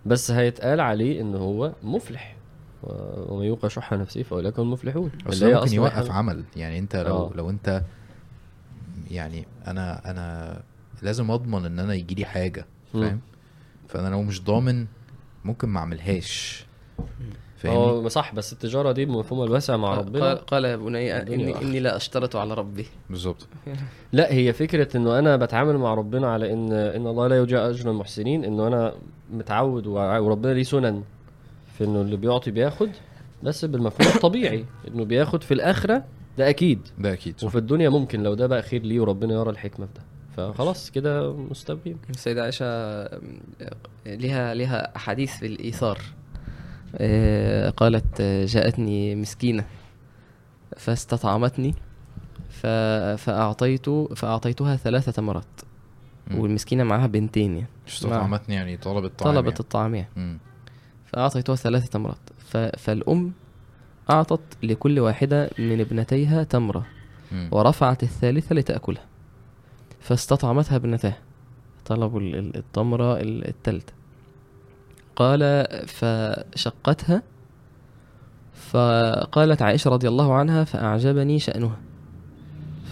بس هيتقال عليه إن هو مفلح. ومن يوق شح نفسه فاولئك هم المفلحون اللي هي ممكن يوقف حاجة- عمل. يعني أنت لو آه. لو أنت يعني أنا أنا لازم أضمن إن أنا يجي لي حاجة. فاهم؟ فأنا لو مش ضامن ممكن ما أعملهاش. هو صح بس التجارة دي بمفهومها الواسع مع قال, ربنا. قال يا بني أخ. إني لا أشترط على ربي. بالظبط. لا هي فكرة إنه أنا بتعامل مع ربنا على ان إن الله لا يضيع أجر المحسنين إنه أنا متعود وربنا ليه سنن. في إنه اللي بيعطي بياخد بس بالمفهوم الطبيعي. إنه بياخد في الآخرة ده أكيد. ده أكيد وفي الدنيا ممكن لو ده بقى خير ليه وربنا يرى الحكمة في ده. فخلاص كده مستبين السيدة عائشة لها لها أحاديث في الإيثار. آه، قالت جاءتني مسكينة فاستطعمتني فأعطيت فأعطيتها ثلاثة تمرات. والمسكينة معاها بنتين يعني. استطعمتني يعني طلبت طعام طلبت يعني. الطعام يعني. فأعطيتها ثلاثة تمرات. فالأم أعطت لكل واحدة من ابنتيها تمرة. ورفعت الثالثة لتأكلها. فاستطعمتها ابنتها طلبوا ال- ال- التمرة ال- التالتة قال فشقتها فقالت عائشة رضي الله عنها فأعجبني شأنها.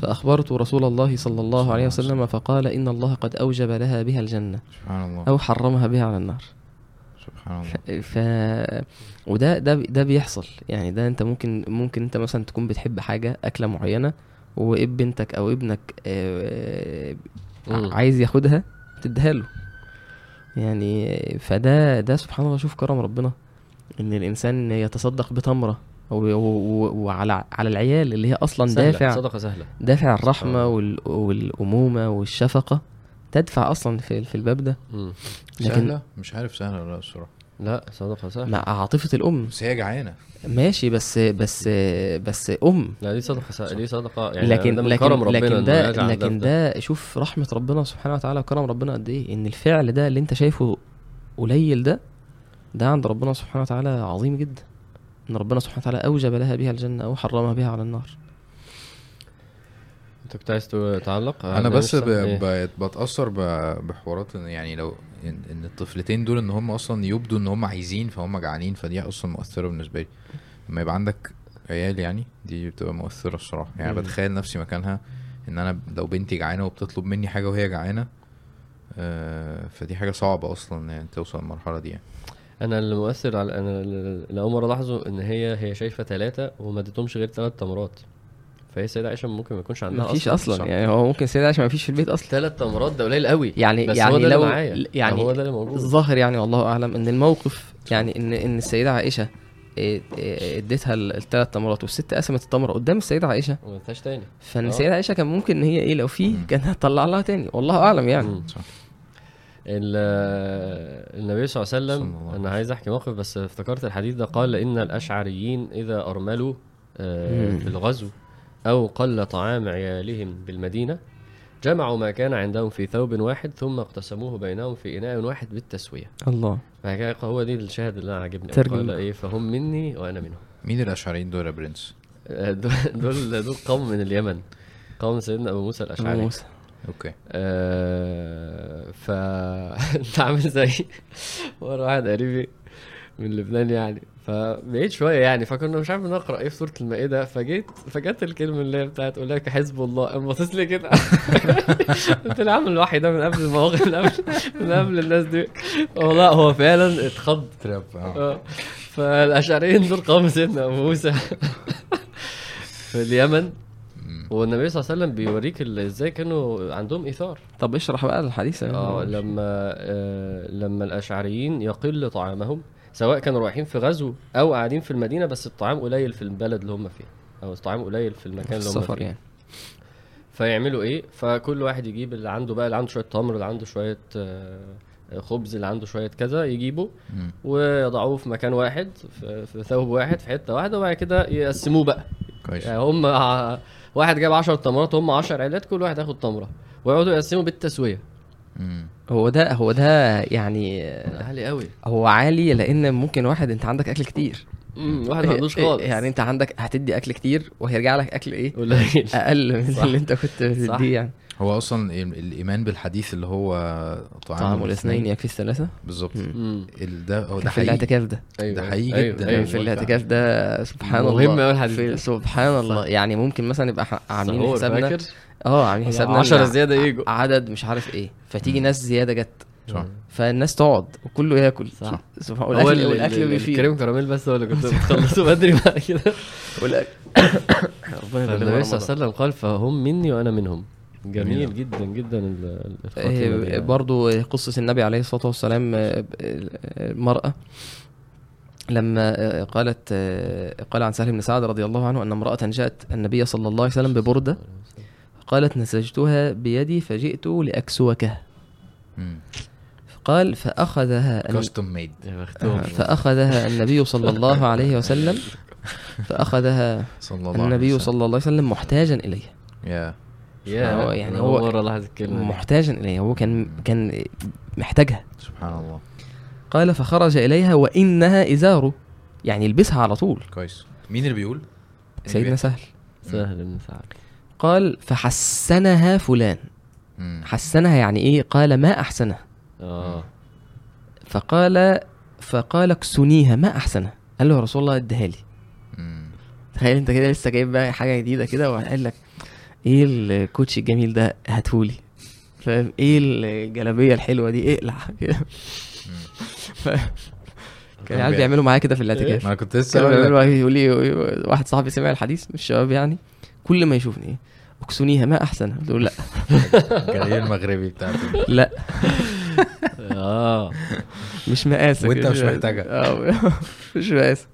فأخبرت رسول الله صلى الله عليه وسلم فقال إن الله قد أوجب لها بها الجنة سبحان الله. أو حرمها بها على النار. سبحان الله. ف وده ده ده بيحصل. يعني ده انت ممكن ممكن انت مثلا تكون بتحب حاجة أكلة معينة وبنتك أو ابنك آه، مم. عايز ياخدها تديها له. يعني فده ده سبحان الله شوف كرم ربنا إن الإنسان يتصدق بتمرة و- و- و- وعلى على العيال اللي هي أصلا سهلة دافع صدقة سهلة. دافع الرحمة. وال- والأمومة والشفقة. تدفع أصلا في في الباب ده. مم. لكن سهلة؟ مش عارف سهلة ولا لا الصراحة لا صدقة سهلة. مع عاطفة الأم. بس هي جعانة. ماشي بس بس بس أم. لا دي صدقة سهلة دي صدقة يعني لكن ده من لكن كرم ربنا لكن ده لكن في ده شوف رحمة ربنا سبحانه وتعالى وكرم ربنا قد إيه. إن الفعل ده اللي أنت شايفه قليل ده ده عند ربنا سبحانه وتعالى عظيم جدا. إن ربنا سبحانه وتعالى أوجب لها بها الجنة أو حرمها بها على النار. انت كنت عايز تعلق؟ أنا بس ب... إيه؟ بتأثر ب... بحوارات يعني لو ان, إن الطفلتين دول إن هم أصلا يبدوا إن هم عايزين فهم جعانين فدي أصلا مؤثرة بالنسبة لي. لما يبقى عندك عيال يعني دي بتبقى مؤثرة الصراحة. يعني. بتخيل نفسي مكانها إن أنا لو بنتي جعانة وبتطلب مني حاجة وهي جعانة آه فدي حاجة صعبة أصلا يعني توصل للمرحلة دي يعني. أنا اللي مؤثر على أنا اللي أول مرة ألاحظه إن هي هي شايفة ثلاثة وما اديتهمش غير ثلاث تمرات. فهي السيده عائشة ممكن ما يكونش عندها ما فيش أصلا صح. يعني هو ممكن السيدة عائشة ما فيش في البيت أصلا ثلاث تمرات ده قليل قوي يعني بس يعني هو ده اللي لو معايا يعني هو ده اللي موجود الظاهر يعني والله أعلم إن الموقف يعني إن إن السيده عائشة إديتها الثلاث تمرات والست قسمت التمره قدام السيدة عائشة وما اديتهاش تاني فإن آه. السيده عائشة كان ممكن إن هي إيه لو في. كانت هتطلع لها تاني والله أعلم يعني مم. صح ال- النبي صلى الله عليه وسلم الله أنا عايز أحكي موقف بس افتكرت الحديث ده قال إن الأشعريين إذا أرملوا آه،. في الغزو أو قل طعام عيالهم بالمدينة جمعوا ما كان عندهم في ثوب واحد ثم اقتسموه بينهم في إناء واحد بالتسوية. الله. هو دي الشاهد اللي أنا عاجبني. ترجم. قال إيه فهم مني وأنا منهم. مين الأشعريين دول يا برنس؟ آه، دول دول دول قوم من اليمن. قوم سيدنا أبو موسى أبو الاشعري موسى. أوكي. آه، ف انت عامل زي مره واحد قريبي من لبنان يعني. فبعيد شوية يعني فكنا مش عارف نقرا إيه في سورة المائدة فجيت فجت الكلمة اللي هي بتاعت أولئك حزب الله. قام باصص لي كده. قلت له يا عم الوحي ده من قبل المواقف من قبل من قبل الناس دي. والله هو فعلا اتخض. تراب آه. فالأشعريين دول قوم سيدنا أبو موسى في اليمن. والنبي صلى الله عليه وسلم بيوريك إزاي كانوا عندهم إيثار. طب اشرح بقى الحديث. آه لما آه لما الأشعريين يقل طعامهم سواء كانوا رايحين في غزو أو قاعدين في المدينة بس الطعام قليل في البلد اللي هم فيه أو الطعام قليل في المكان اللي هم فيه. يعني. فيعملوا إيه؟ فكل واحد يجيب اللي عنده بقى اللي عنده شوية تمر اللي عنده شوية آه، خبز اللي عنده شوية كذا يجيبه. ويضعوه في مكان واحد في في ثوب واحد في حتة واحدة وبعد كده يقسموه بقى. كويس. يعني هم واحد جاب 10 تمرات هم 10 عيلات كل واحد ياخد تمرة ويقعدوا يقسموا بالتسوية. هو ده هو ده يعني عالي قوي. هو عالي لأن ممكن واحد أنت عندك أكل كتير. واحد ما عندوش خالص. يعني أنت عندك هتدي أكل كتير وهيرجع لك أكل إيه؟ قليل. أقل من صح. اللي أنت كنت. بتديه يعني. هو أصلا ال- الإيمان بالحديث اللي هو طعام, طعام الاثنين. يكفي الثلاثة؟ بالظبط. ده هو ده في حقيقي. الاعتكاف ده. أيوه. ده حقيقي أيوة، جدا. أيوة. في الاعتكاف ده سبحان مهم الله. أوي الحديث في ده. سبحان الله. يعني ممكن مثلا نبقى ح- عاملين حسابنا فاكر؟ آه عاملين حسابنا 10 إن زيادة يجوا. عدد مش عارف إيه. فتيجي ناس زيادة جت. صح. فالناس تقعد وكله ياكل. صح. سبحان هو والاكل ال- والأكل ال- بيفيد. الكريم كراميل بس هو اللي كنت بتخلصه بدري بعد كده. والاكل ربنا لنا صلى الله عليه وسلم قال فهم مني وأنا منهم. جميل. جدا جدا آه، يعني. برضو قصة النبي عليه الصلاة والسلام آه، المرأة لما آه، قالت آه، قال عن سهل بن سعد رضي الله عنه أن امرأة جاءت النبي صلى الله عليه وسلم ببردة. قالت نسجتها بيدي فجئت لأكسوكه. مم. قال فأخذها الن- كاستم ميد يا بختهم فأخذها النبي صلى الله عليه وسلم. فأخذها صلى الله عليه النبي. صلى الله عليه وسلم محتاجا إليه. يا. يا يعني هو. محتاجا إليه. هو كان كان محتاجها. سبحان الله. قال فخرج إليها وإنها إزاره. يعني يلبسها على طول. كويس. مين اللي بيقول؟ سيدنا سهل. سهل بن سعد قال فحسنها فلان. حسنها يعني إيه؟ قال ما أحسنها. آه. فقال فقال اكسنيها ما أحسنها. قال له يا رسول الله اديها لي. تخيل أنت كده لسه جايب بقى حاجة جديدة كده وقال لك إيه الكوتش الجميل ده؟ هاتهولي. فاهم؟ إيه الجلابية الحلوة دي؟ اقلع كده. ف... كان العيال بيعملوا معايا كده في الاعتكاف. ما أنا كنت لسه. بيعملوا يقول لي واحد صاحبي سمع الحديث من الشباب يعني كل ما يشوفني. إيه اكسنيها ما احسنها قلت له لا. الجاي المغربي بتاعته لا. آه. مش مقاسك. وأنت مش محتاجها. آه مش مقاسك.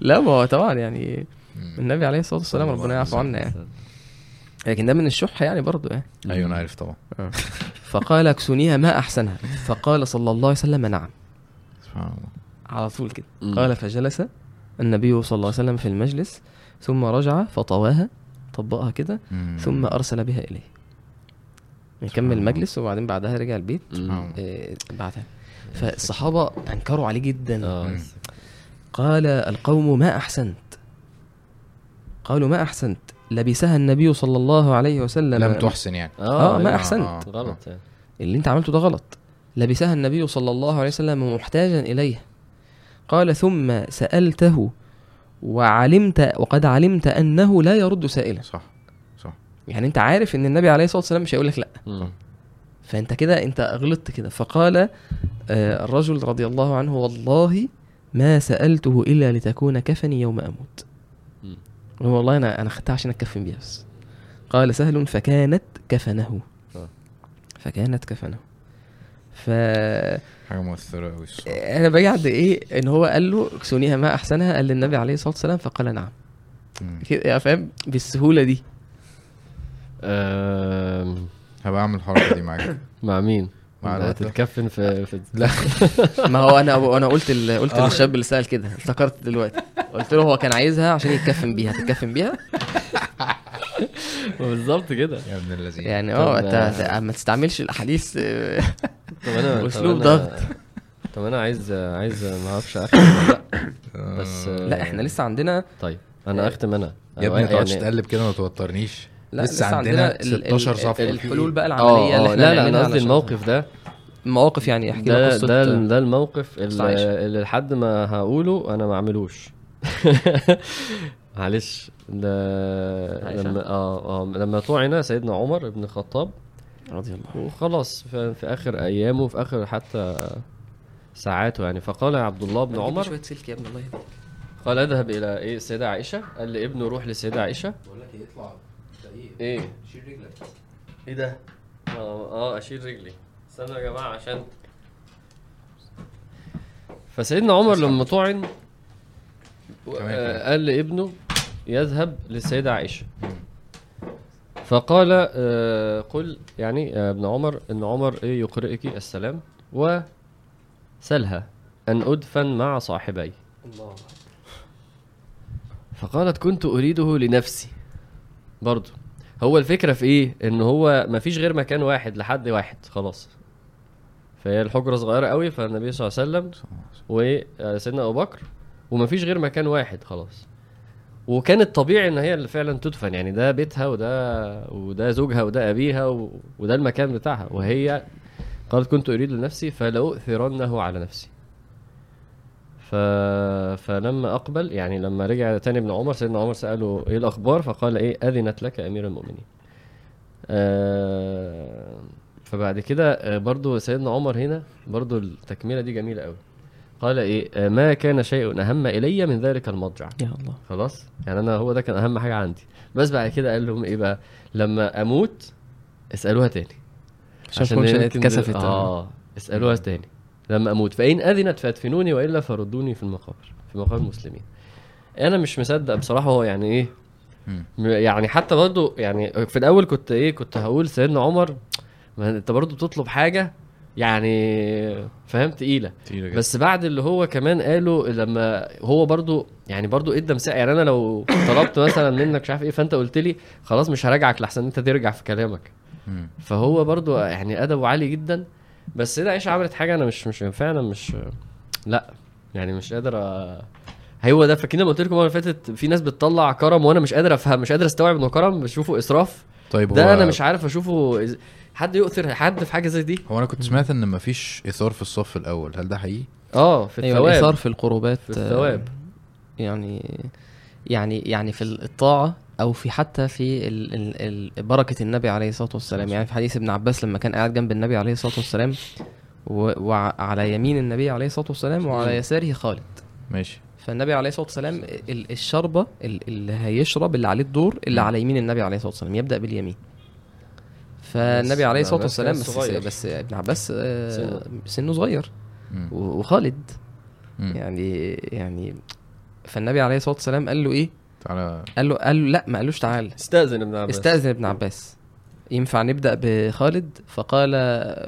لا ما هو طبعا يعني. النبي عليه الصلاة والسلام ربنا يعفو عنا يعني. لكن ده من الشح يعني برضه يعني. أيوه أنا عارف طبعا. فقال اكسنيها ما أحسنها. فقال صلى الله عليه وسلم نعم. سبحان الله. على طول كده. قال فجلس النبي صلى الله عليه وسلم في المجلس ثم رجع فطواها. طبقها كده. ثم أرسل بها إليه. نكمل الله. المجلس وبعدين بعدها رجع البيت. آه، بعدها. فالصحابة أنكروا عليه جدا. آه. مم. قال القوم ما أحسنت. قالوا ما أحسنت. لبسها النبي صلى الله عليه وسلم. لم تحسن يعني. آه، ما أيوة. أحسنت. غلط. يعني اللي أنت عملته ده غلط. لبسها النبي صلى الله عليه وسلم محتاجا إليه. قال ثم سألته وعلمت وقد علمت أنه لا يرد سائلا. صح صح. يعني أنت عارف إن النبي عليه الصلاة والسلام مش هيقول لك لا. مم. فأنت كده أنت غلطت كده. فقال آه، الرجل رضي الله عنه والله ما سألته إلا لتكون كفني يوم أموت. هو والله أنا أنا خدتها عشان اتكفن بيها بس. قال سهل فكانت كفنه. آه. فكانت كفنه. ف حاجة مؤثرة قوي الصراحة. أنا باجي عند إيه إن هو قال له اكسونيها ما أحسنها قال للنبي عليه الصلاة والسلام فقال نعم. كده فاهم؟ بالسهولة دي. آم، هبقى أعمل الحركة دي معاك. مع مين؟ مع. هتتكفن في في لا. ما هو أنا أنا قلت ال... قلت آه. للشاب اللي سأل كده افتكرت دلوقتي. قلت له هو كان عايزها عشان يتكفن بيها تتكفن بيها؟ بالظبط كده يا ابن الذين يعني آه أنت آه. ما تستعملش الأحاديث آه، طب أنا أنا- ضغط. طب أنا عايز عايز ما أعرفش أختم ولا لأ بس آه. لا إحنا لسه عندنا طيب أنا أختم أنا يا ابني ما تقعدش يعني- تقلب كده ما توترنيش لا لسه عندنا ال- ال- 16 صفحة في الحلول؟ بقى العملية اللي إحنا لا لا أنا قصدي الموقف ده مواقف يعني أحكي لك ده قصة ده ده الموقف. اللي, اللي لحد ما هقوله أنا ما أعملوش معلش ده عائشة؟ لما آه آه لما طعن سيدنا عمر بن الخطاب. رضي الله عنه. وخلاص في, في آخر أيامه في آخر حتى ساعاته يعني. فقال يا عبد الله بن عمر شوية سلك يا ابن الله يهديك قال اذهب إلى إيه؟ السيده عائشة. قال لابنه روح للسيده عائشة. بقول لك يطلع إيه؟ شيل رجلك. إيه ده؟ آه آه أشيل رجلي. استنوا يا جماعة عشان فسيدنا عمر لما طعن آه،. قال لابنه يذهب للسيدة عائشة. فقال آه، قل يعني يا ابن عمر إن عمر إيه يقرئك السلام؟ وسلها أن أدفن مع صاحبي. الله. فقالت كنت أريده لنفسي. برضو هو الفكرة في إيه؟ إن هو مفيش غير مكان واحد لحد واحد خلاص. فهي الحجرة صغيرة قوي فالنبي صلى الله عليه وسلم وسيدنا أبو بكر ومفيش غير مكان واحد خلاص. وكان الطبيعي إن هي اللي فعلا تدفن. يعني ده بيتها وده وده زوجها وده أبيها. وده المكان بتاعها. وهي قالت كنت أريد لنفسي فلاؤثرنه على نفسي. ف... فلما أقبل. يعني لما رجع تاني ابن عمر سيدنا عمر سأله إيه الأخبار؟ فقال إيه؟ أذنت لك أمير المؤمنين. آه فبعد كده آه، برضو سيدنا عمر هنا برضو التكملة دي جميلة قوي قال إيه آه، ما كان شيء أهم إلي من ذلك المضجع. يا الله. خلاص؟ يعني أنا هو ده كان أهم حاجة عندي. بس بعد كده قال لهم إيه بقى؟ لما أموت اسألوها تاني. عشان اتكسفت. آه اسألوها تاني. لما أموت. فإن أذنت فأدفنوني وإلا فردوني في المقابر في مقابر المسلمين. أنا مش مصدق بصراحة هو يعني إيه. يعني حتى برضه يعني في الأول كنت إيه كنت هقول سيدنا عمر ما أنت برضه بتطلب حاجة يعني فاهم تقيلة تقيلة جدا. بس بعد اللي هو كمان قاله لما هو برضو يعني برضو ادى مساحه يعني أنا لو طلبت مثلا منك مش عارف إيه فأنت قلت لي خلاص مش هراجعك لحسن أنت ترجع في كلامك. فهو برضو يعني أدبه عالي جدا بس ده عيشة عملت حاجة أنا مش مش فعلا مش لأ يعني مش قادر أ... هو ده فاكرين لما قلت لكم المرة فاتت في ناس بتطلع كرم وأنا مش قادر أفهم مش قادر أستوعب إنه كرم بشوفه إسراف طيب ده هو أنا مش عارف أشوفه. حد يؤثر حد في حاجة زي دي؟ هو أنا كنت سمعت إن مفيش اثار في الصف الأول هل ده حقيقي؟ آه في أيوه الثواب. الاثار في القربات في الثواب. آه، يعني يعني يعني في الطاعة أو في حتى في ال ال ال بركة النبي عليه الصلاة والسلام. يعني في حديث ابن عباس لما كان قاعد جنب النبي عليه الصلاة والسلام وعلى يمين النبي عليه الصلاة والسلام وعلى يساره خالد. ماشي. فالنبي عليه الصلاة والسلام ال- الشربة ال- اللي هيشرب اللي عليه الدور اللي على يمين النبي عليه الصلاة والسلام يبدأ باليمين. فالنبي عليه الصلاة والسلام بس صغير. بس ابن عباس آه، سنه. صغير مم. وخالد مم. يعني يعني فالنبي عليه الصلاة والسلام قال له إيه؟ تعالى قال له قال له لا ما قالوش تعال استأذن ابن عباس استأذن ابن عباس ينفع نبدأ بخالد فقال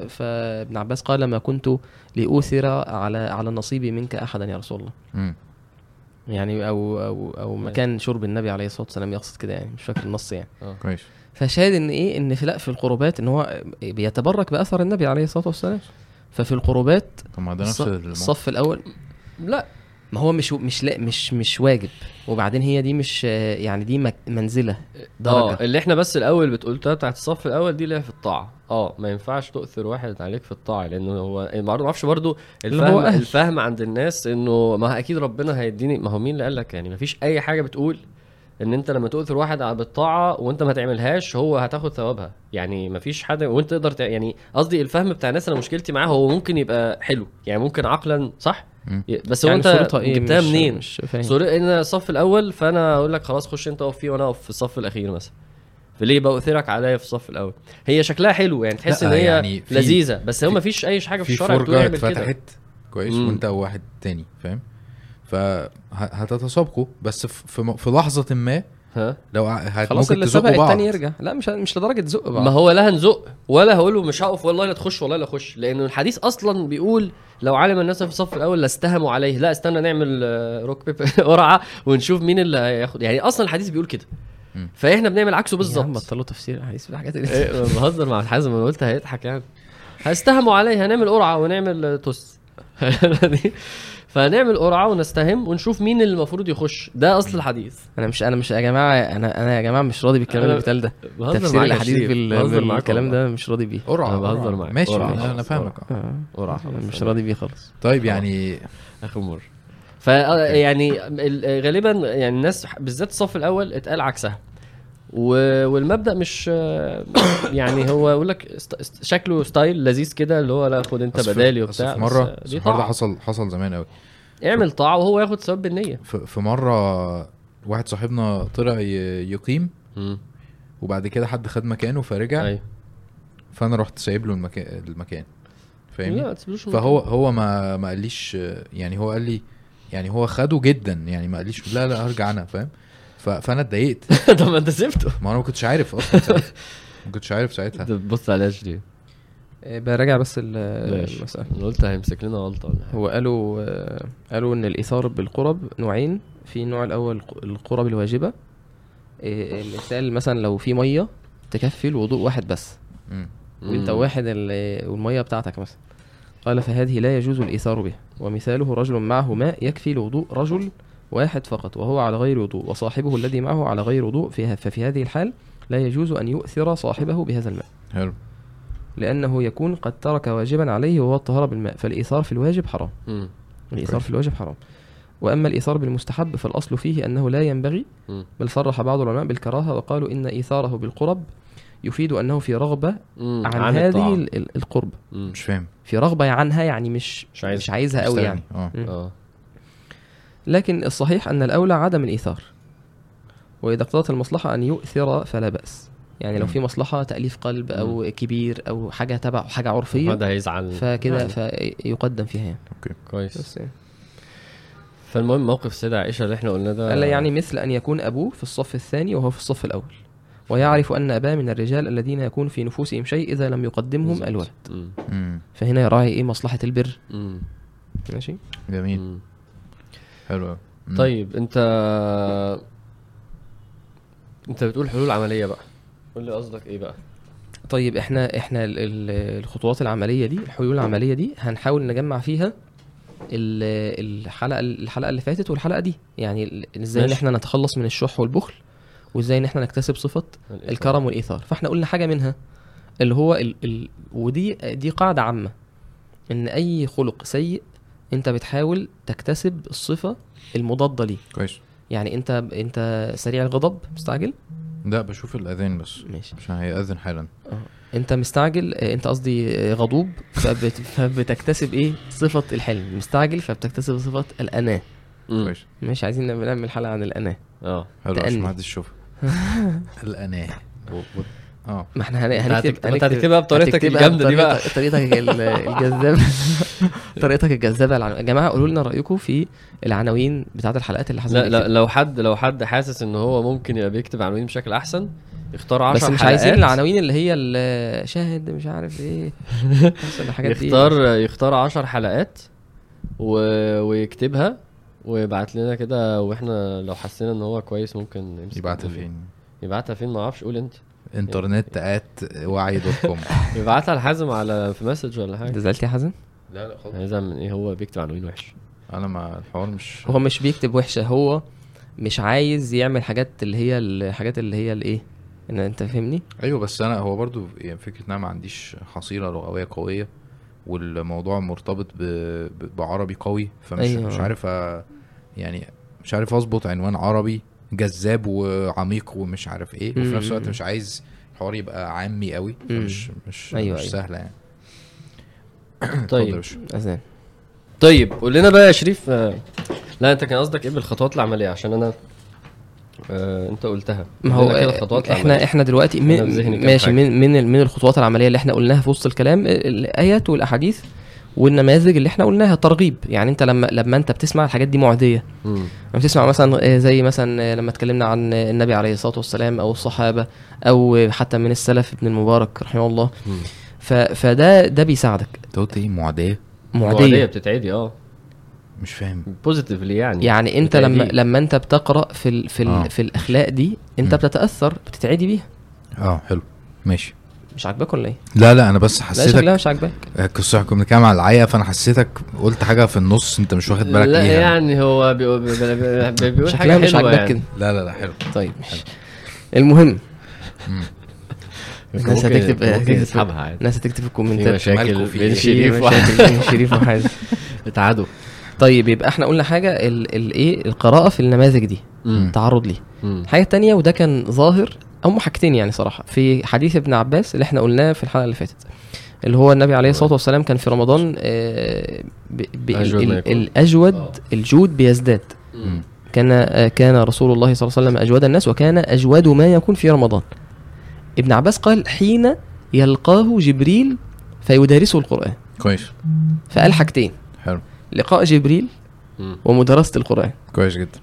فابن عباس قال ما كنت لأوثر على على نصيبي منك أحدا يا رسول الله مم. يعني أو أو أو مكان شرب النبي عليه الصلاة والسلام يقصد كده يعني مش فاكر النص يعني كويس فشاهد إن إيه؟ إن في لا في القربات إن هو بيتبرك بأثر النبي عليه الصلاة والسلام. ففي القربات طب ما ده نفس. الصف الأول. لا ما هو مش مش لا مش مش واجب. وبعدين هي دي مش يعني دي منزلة آه درجه اللي إحنا بس الأول بتقولتها بتاعت الصف الأول دي اللي هي في الطاعة. آه ما ينفعش تؤثر واحد عليك في الطاعة لأنه هو ما أعرفش برضو هو الفهم أهل. الفهم عند الناس إنه ما أكيد ربنا هيديني. ما هو مين اللي قال لك يعني؟ ما فيش أي حاجة بتقول إن أنت لما تؤثر واحد على بالطاعة وأنت ما تعملهاش هو هتاخد ثوابها. يعني ما فيش حد وأنت تقدر تع... يعني قصدي الفهم بتاع الناس أنا مشكلتي معاه هو ممكن يبقى حلو. يعني ممكن عقلا صح. بس هو يعني انت إيه؟ جبتها منين؟ مش فاهم. صورة إن الصف الأول فأنا أقول لك خلاص خش أنت اقف فيه وأنا أقف في الصف الأخير مثلا. فليه بأثرك عليا في الصف الأول؟ هي شكلها حلو يعني تحس إن هي يعني لذيذة بس هو ما فيش أي حاجة في في الشرع بتقول اعمل كده. اتفتحت كويس مم. وأنت وواحد تاني فاهم؟ فهتتسابقوا. بس في, في, في لحظة ما ها؟ لو خلاص ممكن اللي سبق التاني يرجع. لا مش مش لدرجة زق بعض. ما هو لا هنزق ولا هقول له مش هقف والله لا تخش والله لا أخش. لأنه الحديث أصلا بيقول لو علم الناس في الصف الأول لاستهموا عليه. لا استنى نعمل آه، روك بيبر قرعة ونشوف مين اللي هياخد. يعني أصلا الحديث بيقول كده. فإحنا بنعمل عكسه بالظبط. بطلوا تفسير الحديث في الحاجات اللي إيه بهزر مع حازم أنا قلت هيضحك يعني. هيستهموا عليه هنعمل قرعة ونعمل آه، توس فهنعمل قرعة ونستهم ونشوف مين اللي المفروض يخش. ده أصل الحديث. أنا مش أنا مش يا جماعة أنا أنا يا جماعة مش راضي بالكلام اللي بيتقال ده. بهزر تفسير الاحاديث معاك بالكلام. ده مش راضي بيه. قرعة أنا بهزر. معاك. ماشي أنا أنا فاهمك. آه. آه. قرعة. مش راضي بيه خالص. طيب يعني آخر مرة. ف يعني ال- غالبا يعني الناس بالذات الصف الأول اتقال عكسها. والمبدأ مش يعني هو يقول لك شكله ستايل لذيذ كده اللي هو لا خد انت في- بدالي وبتاع في مرة ده طاعة. حصل حصل زمان قوي. اعمل طاعة وهو ياخد ثواب بالنية. في في مرة واحد صاحبنا طلع يقيم مم. وبعد كده حد خد مكانه فرجع أيوه. فأنا رحت سايب له المكان المكان. فاهمني؟ لا فهو هو ما ما قاليش يعني هو قال لي يعني هو خده جدا يعني ما قاليش لا لا هرجع أنا فاهم؟ فانا اتضايقت. طب ما انت سبته. ما أنا ما كنتش عارف أصلا ساعتها. ما كنتش عارف ساعتها. انت بتبص عليها ليه؟ آه، براجع بس المسألة. أنا قلت هيمسك لنا غلطة ولا حاجة. هو قالوا آه، قالوا إن الإيثار بالقرب نوعين. في النوع الأول ق- القرب الواجبة. آه، مثال مثلا لو في مية تكفي الوضوء واحد بس. مم. واحد ال- والمية بتاعتك مثلا. قال فهذه لا يجوز الإيثار بها. ومثاله رجل معه ماء يكفي لوضوء رجل واحد فقط وهو على غير وضوء وصاحبه الذي معه على غير وضوء فيها ففي هذه الحال لا يجوز أن يؤثر صاحبه بهذا الماء حلو لأنه يكون قد ترك واجبا عليه وهو الطهاره بالماء فالإيثار في الواجب حرام مم. الإيثار. في الواجب حرام وأما الإيثار بالمستحب فالأصل فيه أنه لا ينبغي مم. بل صرح بعض العلماء بالكراهة وقالوا إن إيثاره بالقرب يفيد أنه في رغبة مم. عن, عن هذه الطاعة. ال- ال- القرب. مش فاهم في رغبة عنها يعني مش مش عايز- مش عايزها قوي يعني. آه. آه لكن الصحيح أن الأولى عدم الإيثار وإذا اقتضت المصلحة أن يؤثر فلا بأس يعني لو. في مصلحة تأليف قلب أو كبير أو حاجة تبع حاجة عرفية هذا هيزعل فكده يعني فيقدم فيها يعني كويس بس يعني. فالمهم موقف السيدة عائشة اللي إحنا قلنا ده قال يعني مثل أن يكون أبوه في الصف الثاني وهو في الصف الأول ويعرف أن أباه من الرجال الذين يكون في نفوسهم شيء إذا لم يقدمهم. الولد. فهنا يراعي إيه مصلحة البر. ماشي جميل مم. حلو. طيب انت انت بتقول حلول عملية بقى. قول لي قصدك إيه بقى. طيب إحنا إحنا ال- ال- الخطوات العملية دي الحلول العملية دي هنحاول نجمع فيها ال- الحلقة الحلقة اللي فاتت والحلقة دي. يعني ال- إزاي إن. إحنا نتخلص من الشح والبخل وازاي إن إحنا نكتسب صفة الكرم والإيثار. فاحنا قلنا حاجة منها اللي هو ال... ال... ودي دي قاعدة عامة. إن أي خلق سيء انت بتحاول تكتسب الصفة المضادة ليه كويس. يعني انت انت سريع الغضب مستعجل؟ لا بشوف الأذان بس. ماشي. عشان هيأذن حالا. انت مستعجل انت قصدي غضوب فبت... فبتكتسب إيه؟ صفة الحلم. مستعجل فبتكتسب صفة الأناة. كويس. مش عايزين نعمل حلقة عن الأناة. آه. حلو عشان تأني. محدش يشوفها الأناة. آه. ما إحنا هنكتب هتكتبها بطريقتك الجامدة دي بقى. طريقتك ال- الجذابة. طريقتك الجذابة. يا جماعة. قولوا لنا رأيكم في العناوين بتاعت الحلقات اللي حاسس لا لا لو حد لو حد حاسس إن هو ممكن يبقى بيكتب عناوين بشكل أحسن يختار 10 بس مش عايزين العناوين اللي هي شاهد مش عارف إيه. الحاجات دي. يختار يختار 10 حلقات و... ويكتبها ويبعت لنا كده وإحنا لو حسينا إن هو كويس ممكن يبعتها. فين؟ يبعتها فين؟ ما أعرفش. قول أنت. انترنت ات وعي دوت كوم يبعتها لحازم على في message ولا انت حاجة زعلت يا حازم؟ لا لا خالص هيزعل من إيه؟ هو بيكتب عناوين وحش. أنا مع الحوار مش هو مش بيكتب وحشة هو مش عايز يعمل حاجات اللي هي الحاجات اللي هي الايه إن أنت فاهمني؟ أيوه بس أنا هو برضو يعني فكرة ان أنا ما عنديش حصيلة لغوية قوية والموضوع مرتبط ب... ب... بعربي قوي فمش. أيوة. مش عارف أ... يعني مش عارف أظبط عنوان عربي جذاب وعميق ومش عارف إيه وفي نفس الوقت. مش عايز الحوار يبقى عامي قوي. فمش مش أيوة، مش أيوة. سهلة يعني طيب طيب قول لنا بقى يا شريف آه، لا أنت كان قصدك إيه بالخطوات العملية عشان أنا آه أنت قلتها ما هو كده الخطوات إحنا العملية. إحنا دلوقتي أنا في من ذهني كام ماشي حاجة. من من ال- من الخطوات العملية اللي إحنا قلناها في وسط الكلام ال- الآيات والأحاديث والنماذج اللي إحنا قلناها ترغيب. يعني انت لما لما انت بتسمع الحاجات دي معدية. لما بتسمع مثلا آه، زي مثلا آه، لما اتكلمنا عن آه، النبي عليه الصلاة والسلام أو الصحابة أو حتى من السلف ابن المبارك رحمه الله. ف فده ده بيساعدك. انت قلت إيه؟ معدية؟ معدية. معدية بتتعدي آه. مش فاهم. بوزيتيفلي يعني. يعني انت لما بتعدي. لما انت بتقرأ في ال في ال آه. في الأخلاق دي انت مم. بتتأثر بتتعدي بيها. آه حلو. ماشي. مش عاجباك ولا إيه؟ لا لا أنا بس لا حسيتك شكلها مش عاجباك. كنا كنا بنتكلم على العيا فأنا حسيتك قلت حاجة في النص أنت مش واخد بالك لا ليها يعني هو بيقول, بيقول, حاجة مش حلوة عاجباك يعني. كده. لا لا لا حلو. طيب ماشي. المهم. الناس هتكتب تسحبها الناس هتكتب في في الكومنتات مشاكل بين إيه؟ في شريف وحازم بين شريف وحازم اتعادوا. طيب يبقى إحنا قلنا حاجة ال- الايه القراءة في النماذج دي. التعرض ليه. مم. حاجة تانية وده كان ظاهر هم حاجتين يعني صراحة. في حديث ابن عباس اللي إحنا قلناه في الحلقة اللي فاتت اللي هو النبي عليه الصلاة والسلام كان في رمضان آه، ب- ب- أجود ال- ما ال- يكون. الأجود آه. الجود بيزداد. مم. كان آه، كان رسول الله صلى الله عليه وسلم أجود الناس وكان أجود ما يكون في رمضان. ابن عباس قال حين يلقاه جبريل فيدارسه القرآن. كويس. فقال حاجتين. حلو. لقاء جبريل مم. ومدرسة القرآن. كويس جدا.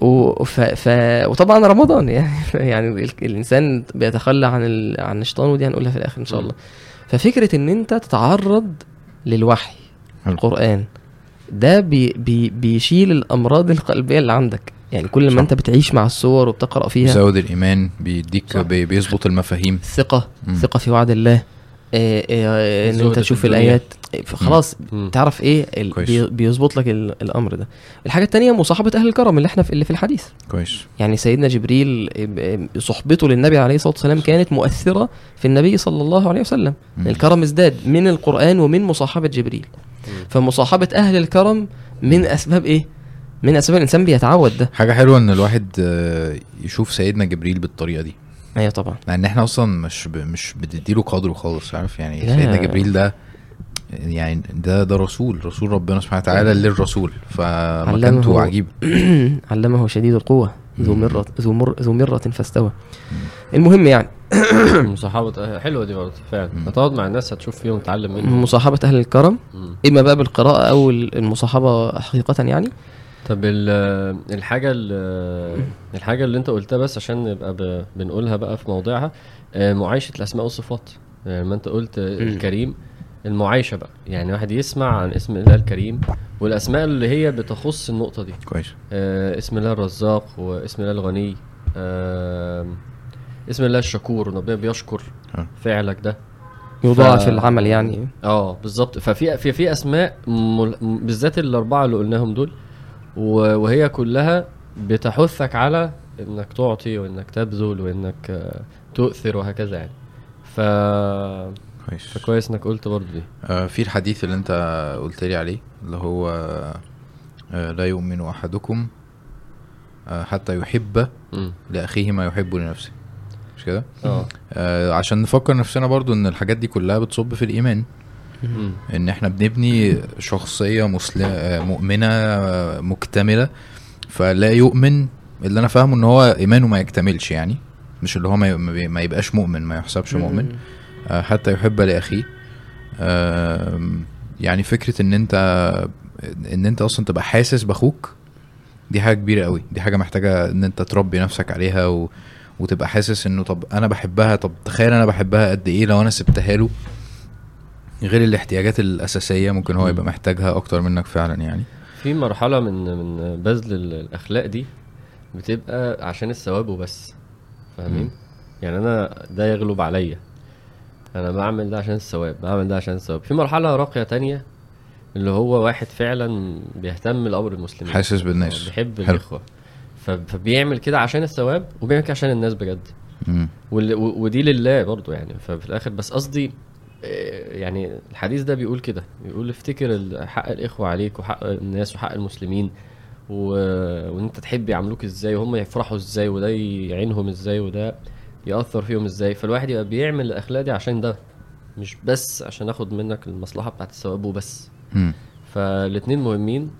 و... ف... ف... وطبعا رمضان يعني يعني ال... الإنسان بيتخلى عن ال... عن الشيطان ودي هنقولها في الآخر إن شاء. الله ففكرة إن أنت تتعرض للوحي. القرآن ده بي... بي... بيشيل الأمراض القلبية اللي عندك يعني كل صح. ما أنت بتعيش مع الصور وبتقرأ فيها بيزود الإيمان بيديك صح. بي- بيظبط المفاهيم ثقة مم. ثقة في وعد الله إن الزهد انت في تشوف الدنيا. الآيات. خلاص مم. تعرف إيه؟ ال... بيظبط لك ال... الأمر ده. الحاجة التانية مصاحبة أهل الكرم اللي إحنا في... اللي في الحديث. كويس. يعني سيدنا جبريل صحبته للنبي عليه الصلاة والسلام كانت مؤثرة في النبي صلى الله عليه وسلم. مم. الكرم ازداد من القرآن ومن مصاحبة جبريل. فمصاحبة أهل الكرم من أسباب إيه؟ من أسباب الإنسان بيتعود ده. حاجة حلوة إن الواحد آه، يشوف سيدنا جبريل بالطريقة دي. أيوه طبعا. لأن إحنا أصلا مش ب... مش بتديله قدره خالص عارف؟ يعني لا. سيدنا جبريل ده يعني ده ده رسول رسول ربنا سبحانه وتعالى للرسول. فمكانته علمه- عجيب. علمه شديد القوة. ذو. مرة ذو مر ذو مرة فاستوى. المهم يعني. مصاحبة آه، حلوة دي برضه فعلا. هتقعد مع الناس هتشوف فيهم تتعلم منهم. مصاحبة أهل الكرم. إما بقى بالقراءة أو المصاحبة حقيقة يعني. طب ال- الحاجة ال- الحاجة اللي انت قلتها بس عشان نبقى ب- بنقولها بقى في موضعها آه، معايشه الأسماء والصفات. آه، ما انت قلت. الكريم المعايشة بقى. يعني واحد يسمع عن اسم الله الكريم والأسماء اللي هي بتخص النقطة دي. كويس. آه، اسم الله الرزاق واسم الله الغني آه، اسم الله الشكور ربنا بيشكر. فعلك ده. يضاعف العمل يعني. آه بالظبط. ففي في في أسماء مل... بالذات الأربعة اللي قلناهم دول وهي كلها بتحثك على إنك تعطي وإنك تبذل وإنك آه، تؤثر وهكذا يعني. ف كويس. فكويس إنك قلت برضه دي. آه في الحديث اللي أنت قلت لي عليه اللي هو آه لا يؤمن أحدكم آه حتى يحب. لأخيه ما يحب لنفسه. مش كده؟ آه. آه عشان نفكر نفسنا برضو إن الحاجات دي كلها بتصب في الإيمان. إن إحنا بنبني شخصية مسلمه مؤمنة مكتملة فلا يؤمن اللي أنا فاهمه إن هو إيمانه ما يكتملش يعني مش اللي هو ما يبقاش مؤمن ما يحسبش مؤمن آه، حتى يحب لأخيه. يعني فكرة إن أنت إن أنت أصلا تبقى حاسس بأخوك دي حاجة كبيرة قوي دي حاجة محتاجة إن أنت تربي نفسك عليها و... وتبقى حاسس إنه طب أنا بحبها طب تخيل أنا بحبها قد إيه لو أنا سبتها له؟ غير الاحتياجات الأساسية ممكن هو. يبقى محتاجها أكتر منك فعلا يعني. في مرحلة من من بذل ال- الأخلاق دي بتبقى عشان الثواب وبس فاهمين. يعني أنا ده يغلب عليا. أنا بعمل ده عشان الثواب بعمل ده عشان الثواب. في مرحلة راقية تانية اللي هو واحد فعلا بيهتم لأمر المسلمين. حاسس بالناس. بيحب. الإخوة. فبيعمل كده عشان الثواب وبيعمل كده عشان الناس بجد. ودي لله برضو يعني. ففي الآخر بس قصدي يعني الحديث ده بيقول كده بيقول افتكر حق الإخوة عليك وحق الناس وحق المسلمين و... وإن أنت تحب يعاملوك إزاي وهم يفرحوا إزاي وده يعينهم إزاي وده يأثر فيهم إزاي. فالواحد يبقى بيعمل الأخلاق دي عشان ده مش بس عشان آخد منك المصلحة بتاعت الثواب وبس. فالاتنين مهمين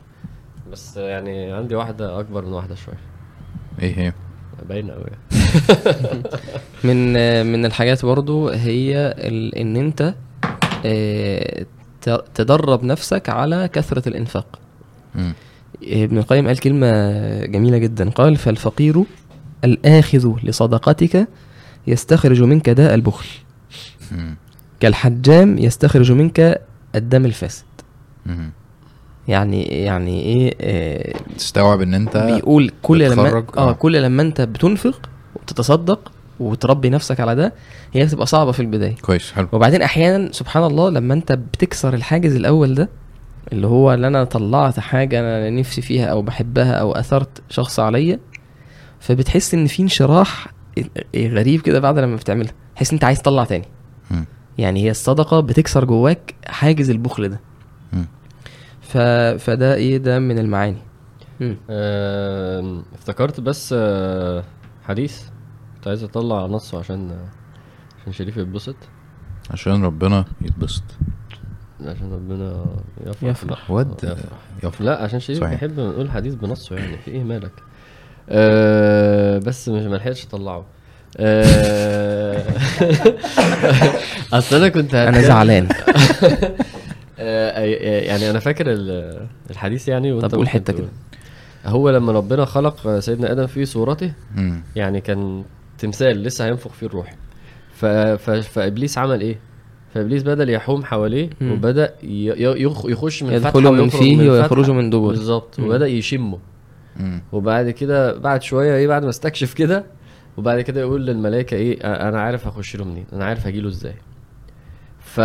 بس يعني عندي واحدة أكبر من واحدة شوية. إيه هي؟ باينه قوي من من الحاجات برضو هي. إن أنت آه، تدرب نفسك على كثرة الإنفاق مم. ابن القيم قال كلمة جميلة جدا قال فالفقير الآخذ لصدقتك يستخرج منك داء البخل. كالحجام يستخرج منك الدم الفاسد. يعني يعني إيه آه تستوعب إن أنت بيقول كل لما بتخرج، آه آه. كل لما أنت بتنفق وتتصدق وتربي نفسك على ده هي بتبقى صعبة في البداية كويس حلو وبعدين أحيانا سبحان الله لما أنت بتكسر الحاجز الأول ده اللي هو اللي أنا طلعت حاجة أنا نفسي فيها أو بحبها أو أثرت شخص عليا فبتحس إن في انشراح غريب كده بعد لما بتعملها تحس أنت عايز تطلع تاني مم. يعني هي الصدقة بتكسر جواك حاجز البخل ده مم. ف... فده إيه ده من المعاني. آم، افتكرت بس آه، حديث كنت عايز اطلع نصه عشان عشان شريف يتبسط عشان ربنا يتبسط عشان ربنا يفرح يفرح. ود يفرح. يفرح لا عشان شريف صحيح. بيحب نقول حديث بنصه يعني في إيه مالك أه بس مش ملحقتش اطلعه أه أصل أنا كنت أنا زعلان آه، آه، يعني أنا فاكر ال- الحديث يعني وأنت طب قول تقول. كده. هو لما ربنا خلق سيدنا آدم في صورته مم. يعني كان تمثال لسه هينفخ فيه الروح ف... ف... فإبليس عمل إيه فإبليس بدأ يحوم حواليه مم. وبدأ. يخ... يخش من فتحة يدخل من فيه. ويخرج من دبر بالظبط. وبدأ يشمه مم. وبعد كده بعد شوية إيه بعد ما استكشف كده وبعد كده يقول للملائكة إيه أنا عارف هخش له منين أنا عارف هجيله إزاي ف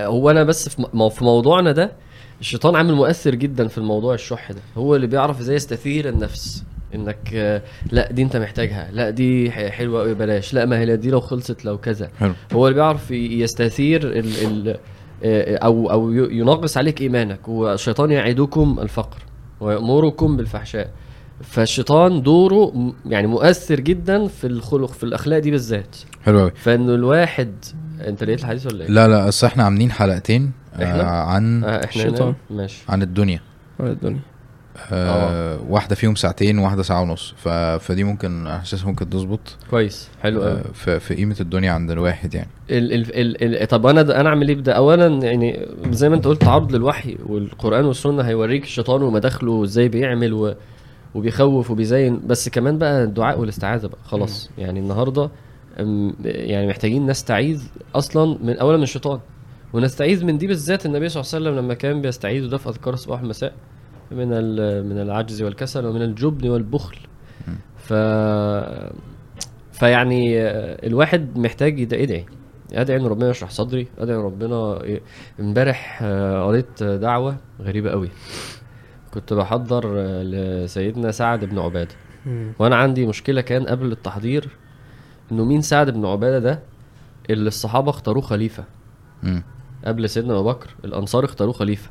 هو أنا بس في موضوعنا ده الشيطان عامل مؤثر جدا في الموضوع الشح ده. هو اللي بيعرف إزاي يستثير النفس إنك آه، لأ دي أنت محتاجها لأ دي حلوة قوي بلاش لأ ما هي دي لو خلصت لو كذا. حلو. هو اللي بيعرف يستثير ال ال آه، أو أو ي- ينغص عليك إيمانك. والشيطان يعدكم الفقر ويأمركم بالفحشاء. فالشيطان دوره يعني مؤثر جدا في الخلق في الأخلاق دي بالذات. حلو قوي فإنه الواحد انت لقيت الحديث ولا إيه؟ لا لا اصل إحنا عاملين حلقتين آه إحنا؟ عن آه إحنا الشيطان. ماشي. عن الدنيا. ولا الدنيا. آه واحدة فيهم ساعتين وواحده ساعة ونص. ف... فدي ممكن احساسها ممكن تظبط. كويس. حلو قوي آه في... في قيمة الدنيا عند الواحد يعني. ال ال ال ال طب أنا أنا أعمل إيه؟ بده اولا يعني زي ما أنت قلت عرض للوحي والقرآن والسنة هيوريك الشيطان ومداخله وإزاي بيعمل و وبيخوف وبيزين. بس كمان بقى الدعاء والاستعاذة بقى. خلاص. يعني النهارده يعني محتاجين نستعيذ أصلا من اولا من الشيطان ونستعيذ من دي بالذات النبي صلى الله عليه وسلم لما كان بيستعيذ وده في أذكار الصباح والمساء من ال- من العجز والكسل ومن الجبن والبخل. ف فيعني الواحد محتاج يدعي أدعي إن ربنا يشرح صدري أدعي إن ربنا امبارح آه، قريت دعوة غريبة قوي كنت بحضر آه، لسيدنا سعد بن عبادة. وأنا عندي مشكلة كان قبل التحضير انه مين سعد بن عبادة ده اللي الصحابة اختاروه خليفة. مم. قبل سيدنا أبو بكر الأنصار اختاروه خليفة.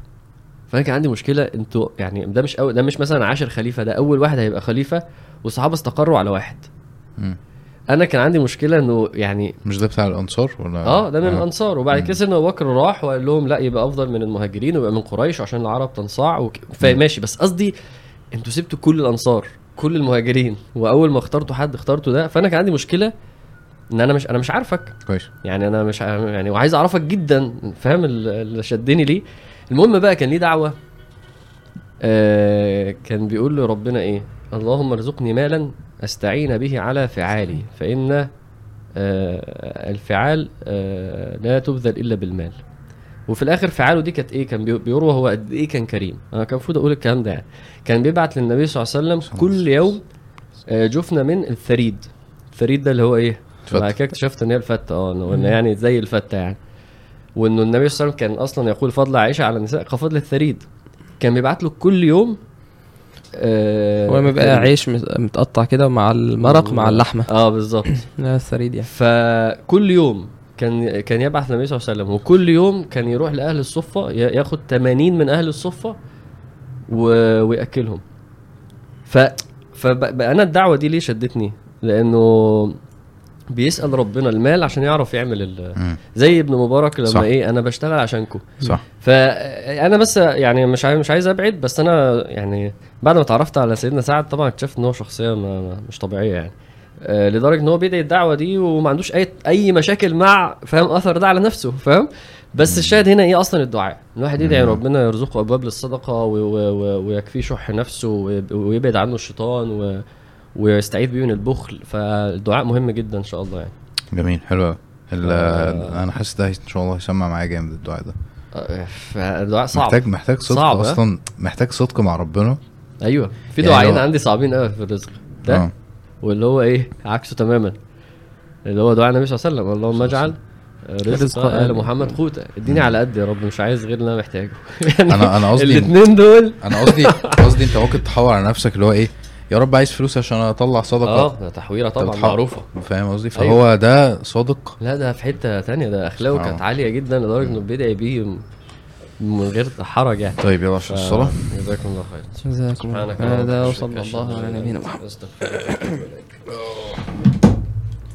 فأنا كان عندي مشكلة أنتوا يعني ده مش أو ده مش مثلا عاشر خليفة ده أول واحد هيبقى خليفة والصحابة استقروا على واحد. مم. أنا كان عندي مشكلة إنه يعني مش ده بتاع الأنصار ولا؟ آه ده من الأنصار. وبعد. كده سيدنا أبو بكر راح وقال لهم لا يبقى أفضل من المهاجرين ويبقى من قريش عشان العرب تنصاع وك... فماشي. بس قصدي أنتوا سبتوا كل الأنصار. كل المهاجرين وأول ما اخترتوا حد اخترتوا ده فأنا كان عندي مشكلة إن أنا مش أنا مش عارفك. كويس. يعني أنا مش يعني وعايز أعرفك جدا فاهم؟ ال- اللي شدني ليه. المهم بقى كان ليه دعوة. آه كان بيقول لربنا إيه؟ اللهم ارزقني مالا أستعين به على فعالي فإن آه الفعال آه لا تبذل إلا بالمال. وفي الآخر فعاله دي كانت إيه؟ كان بي- بيروى هو قد إيه كان كريم. أنا كان المفروض أقول الكلام ده يعني. كان بيبعت للنبي صلى الله عليه وسلم كل يوم آه جفنه من الثريد. الثريد ده اللي هو إيه. بعد كده اكتشفت إن هي الفتة. آه إن يعني زي الفتة يعني. وإنه النبي صلى الله عليه وسلم كان أصلا يقول فضل عائشة على النساء كفضل الثريد. كان بيبعت له كل يوم آه هو بيبقى. عيش مت- متقطع كده مع المرق مع اللحمة. آه بالظبط. لا الثريد يعني. فكل يوم كان كان يبعث النبي صلى الله عليه وسلم وكل يوم كان يروح لأهل الصفة ياخد 80 من أهل الصفة و... ويأكلهم. ف فانا الدعوة دي ليه شدتني؟ لأنه بيسأل ربنا المال عشان يعرف يعمل ال... زي ابن مبارك لما صح. إيه أنا بشتغل عشانكم. صح. فانا بس يعني مش عايز مش عايز أبعد بس أنا يعني بعد ما اتعرفت على سيدنا سعد طبعا اكتشفت إن هو شخصية ما مش طبيعية يعني. لدرجة إن هو بيدعي الدعوة دي وما عندوش اي أي مشاكل مع فاهم أثر ده على نفسه فاهم؟ بس الشاهد هنا إيه أصلا؟ الدعاء. الواحد يدعي. ربنا يرزقه أبواب للصدقة ويكفيه شح نفسه ويب- ويبعد عنه الشيطان و ويستعيذ بيه من البخل. فالدعاء مهم جدا إن شاء الله يعني. جميل حلو آه. أنا حاسس ده إن شاء الله هيسمع معايا جامد الدعاء ده. آه، فالدعاء صعب. محتاج محتاج صدق صعب،؟ أصلا محتاج صدق مع ربنا. أيوه في يعني دعائين لو- عندي صعبين قوي في الرزق. ده؟ آه. واللي هو إيه عكسه تماما. اللي هو دعاء النبي صلى الله عليه وسلم. اللهم اجعل رزق آل محمد قوتا. اديني على قد يا رب مش عايز غير اللي أنا محتاجه. يعني أنا أنا قصدي الاثنين دول. أنا قصدي قصدي أنت ممكن تحور على نفسك اللي هو إيه يا رب عايز فلوس عشان أطلع صدقة. آه ده تحويره طبعا معروفة. فاهم قصدي؟ أيوة. فهو ده صادق. لا ده في حتة تانية ده أخلاقه آه. كانت عالية جدا لدرجة إنه بيدعي بيه من غير حرج يعني. طيب يلا عشان الصلاة. ف- جزاكم الله خير. جزاكم الله خير. هذا وصلى الله على نبينا محمد.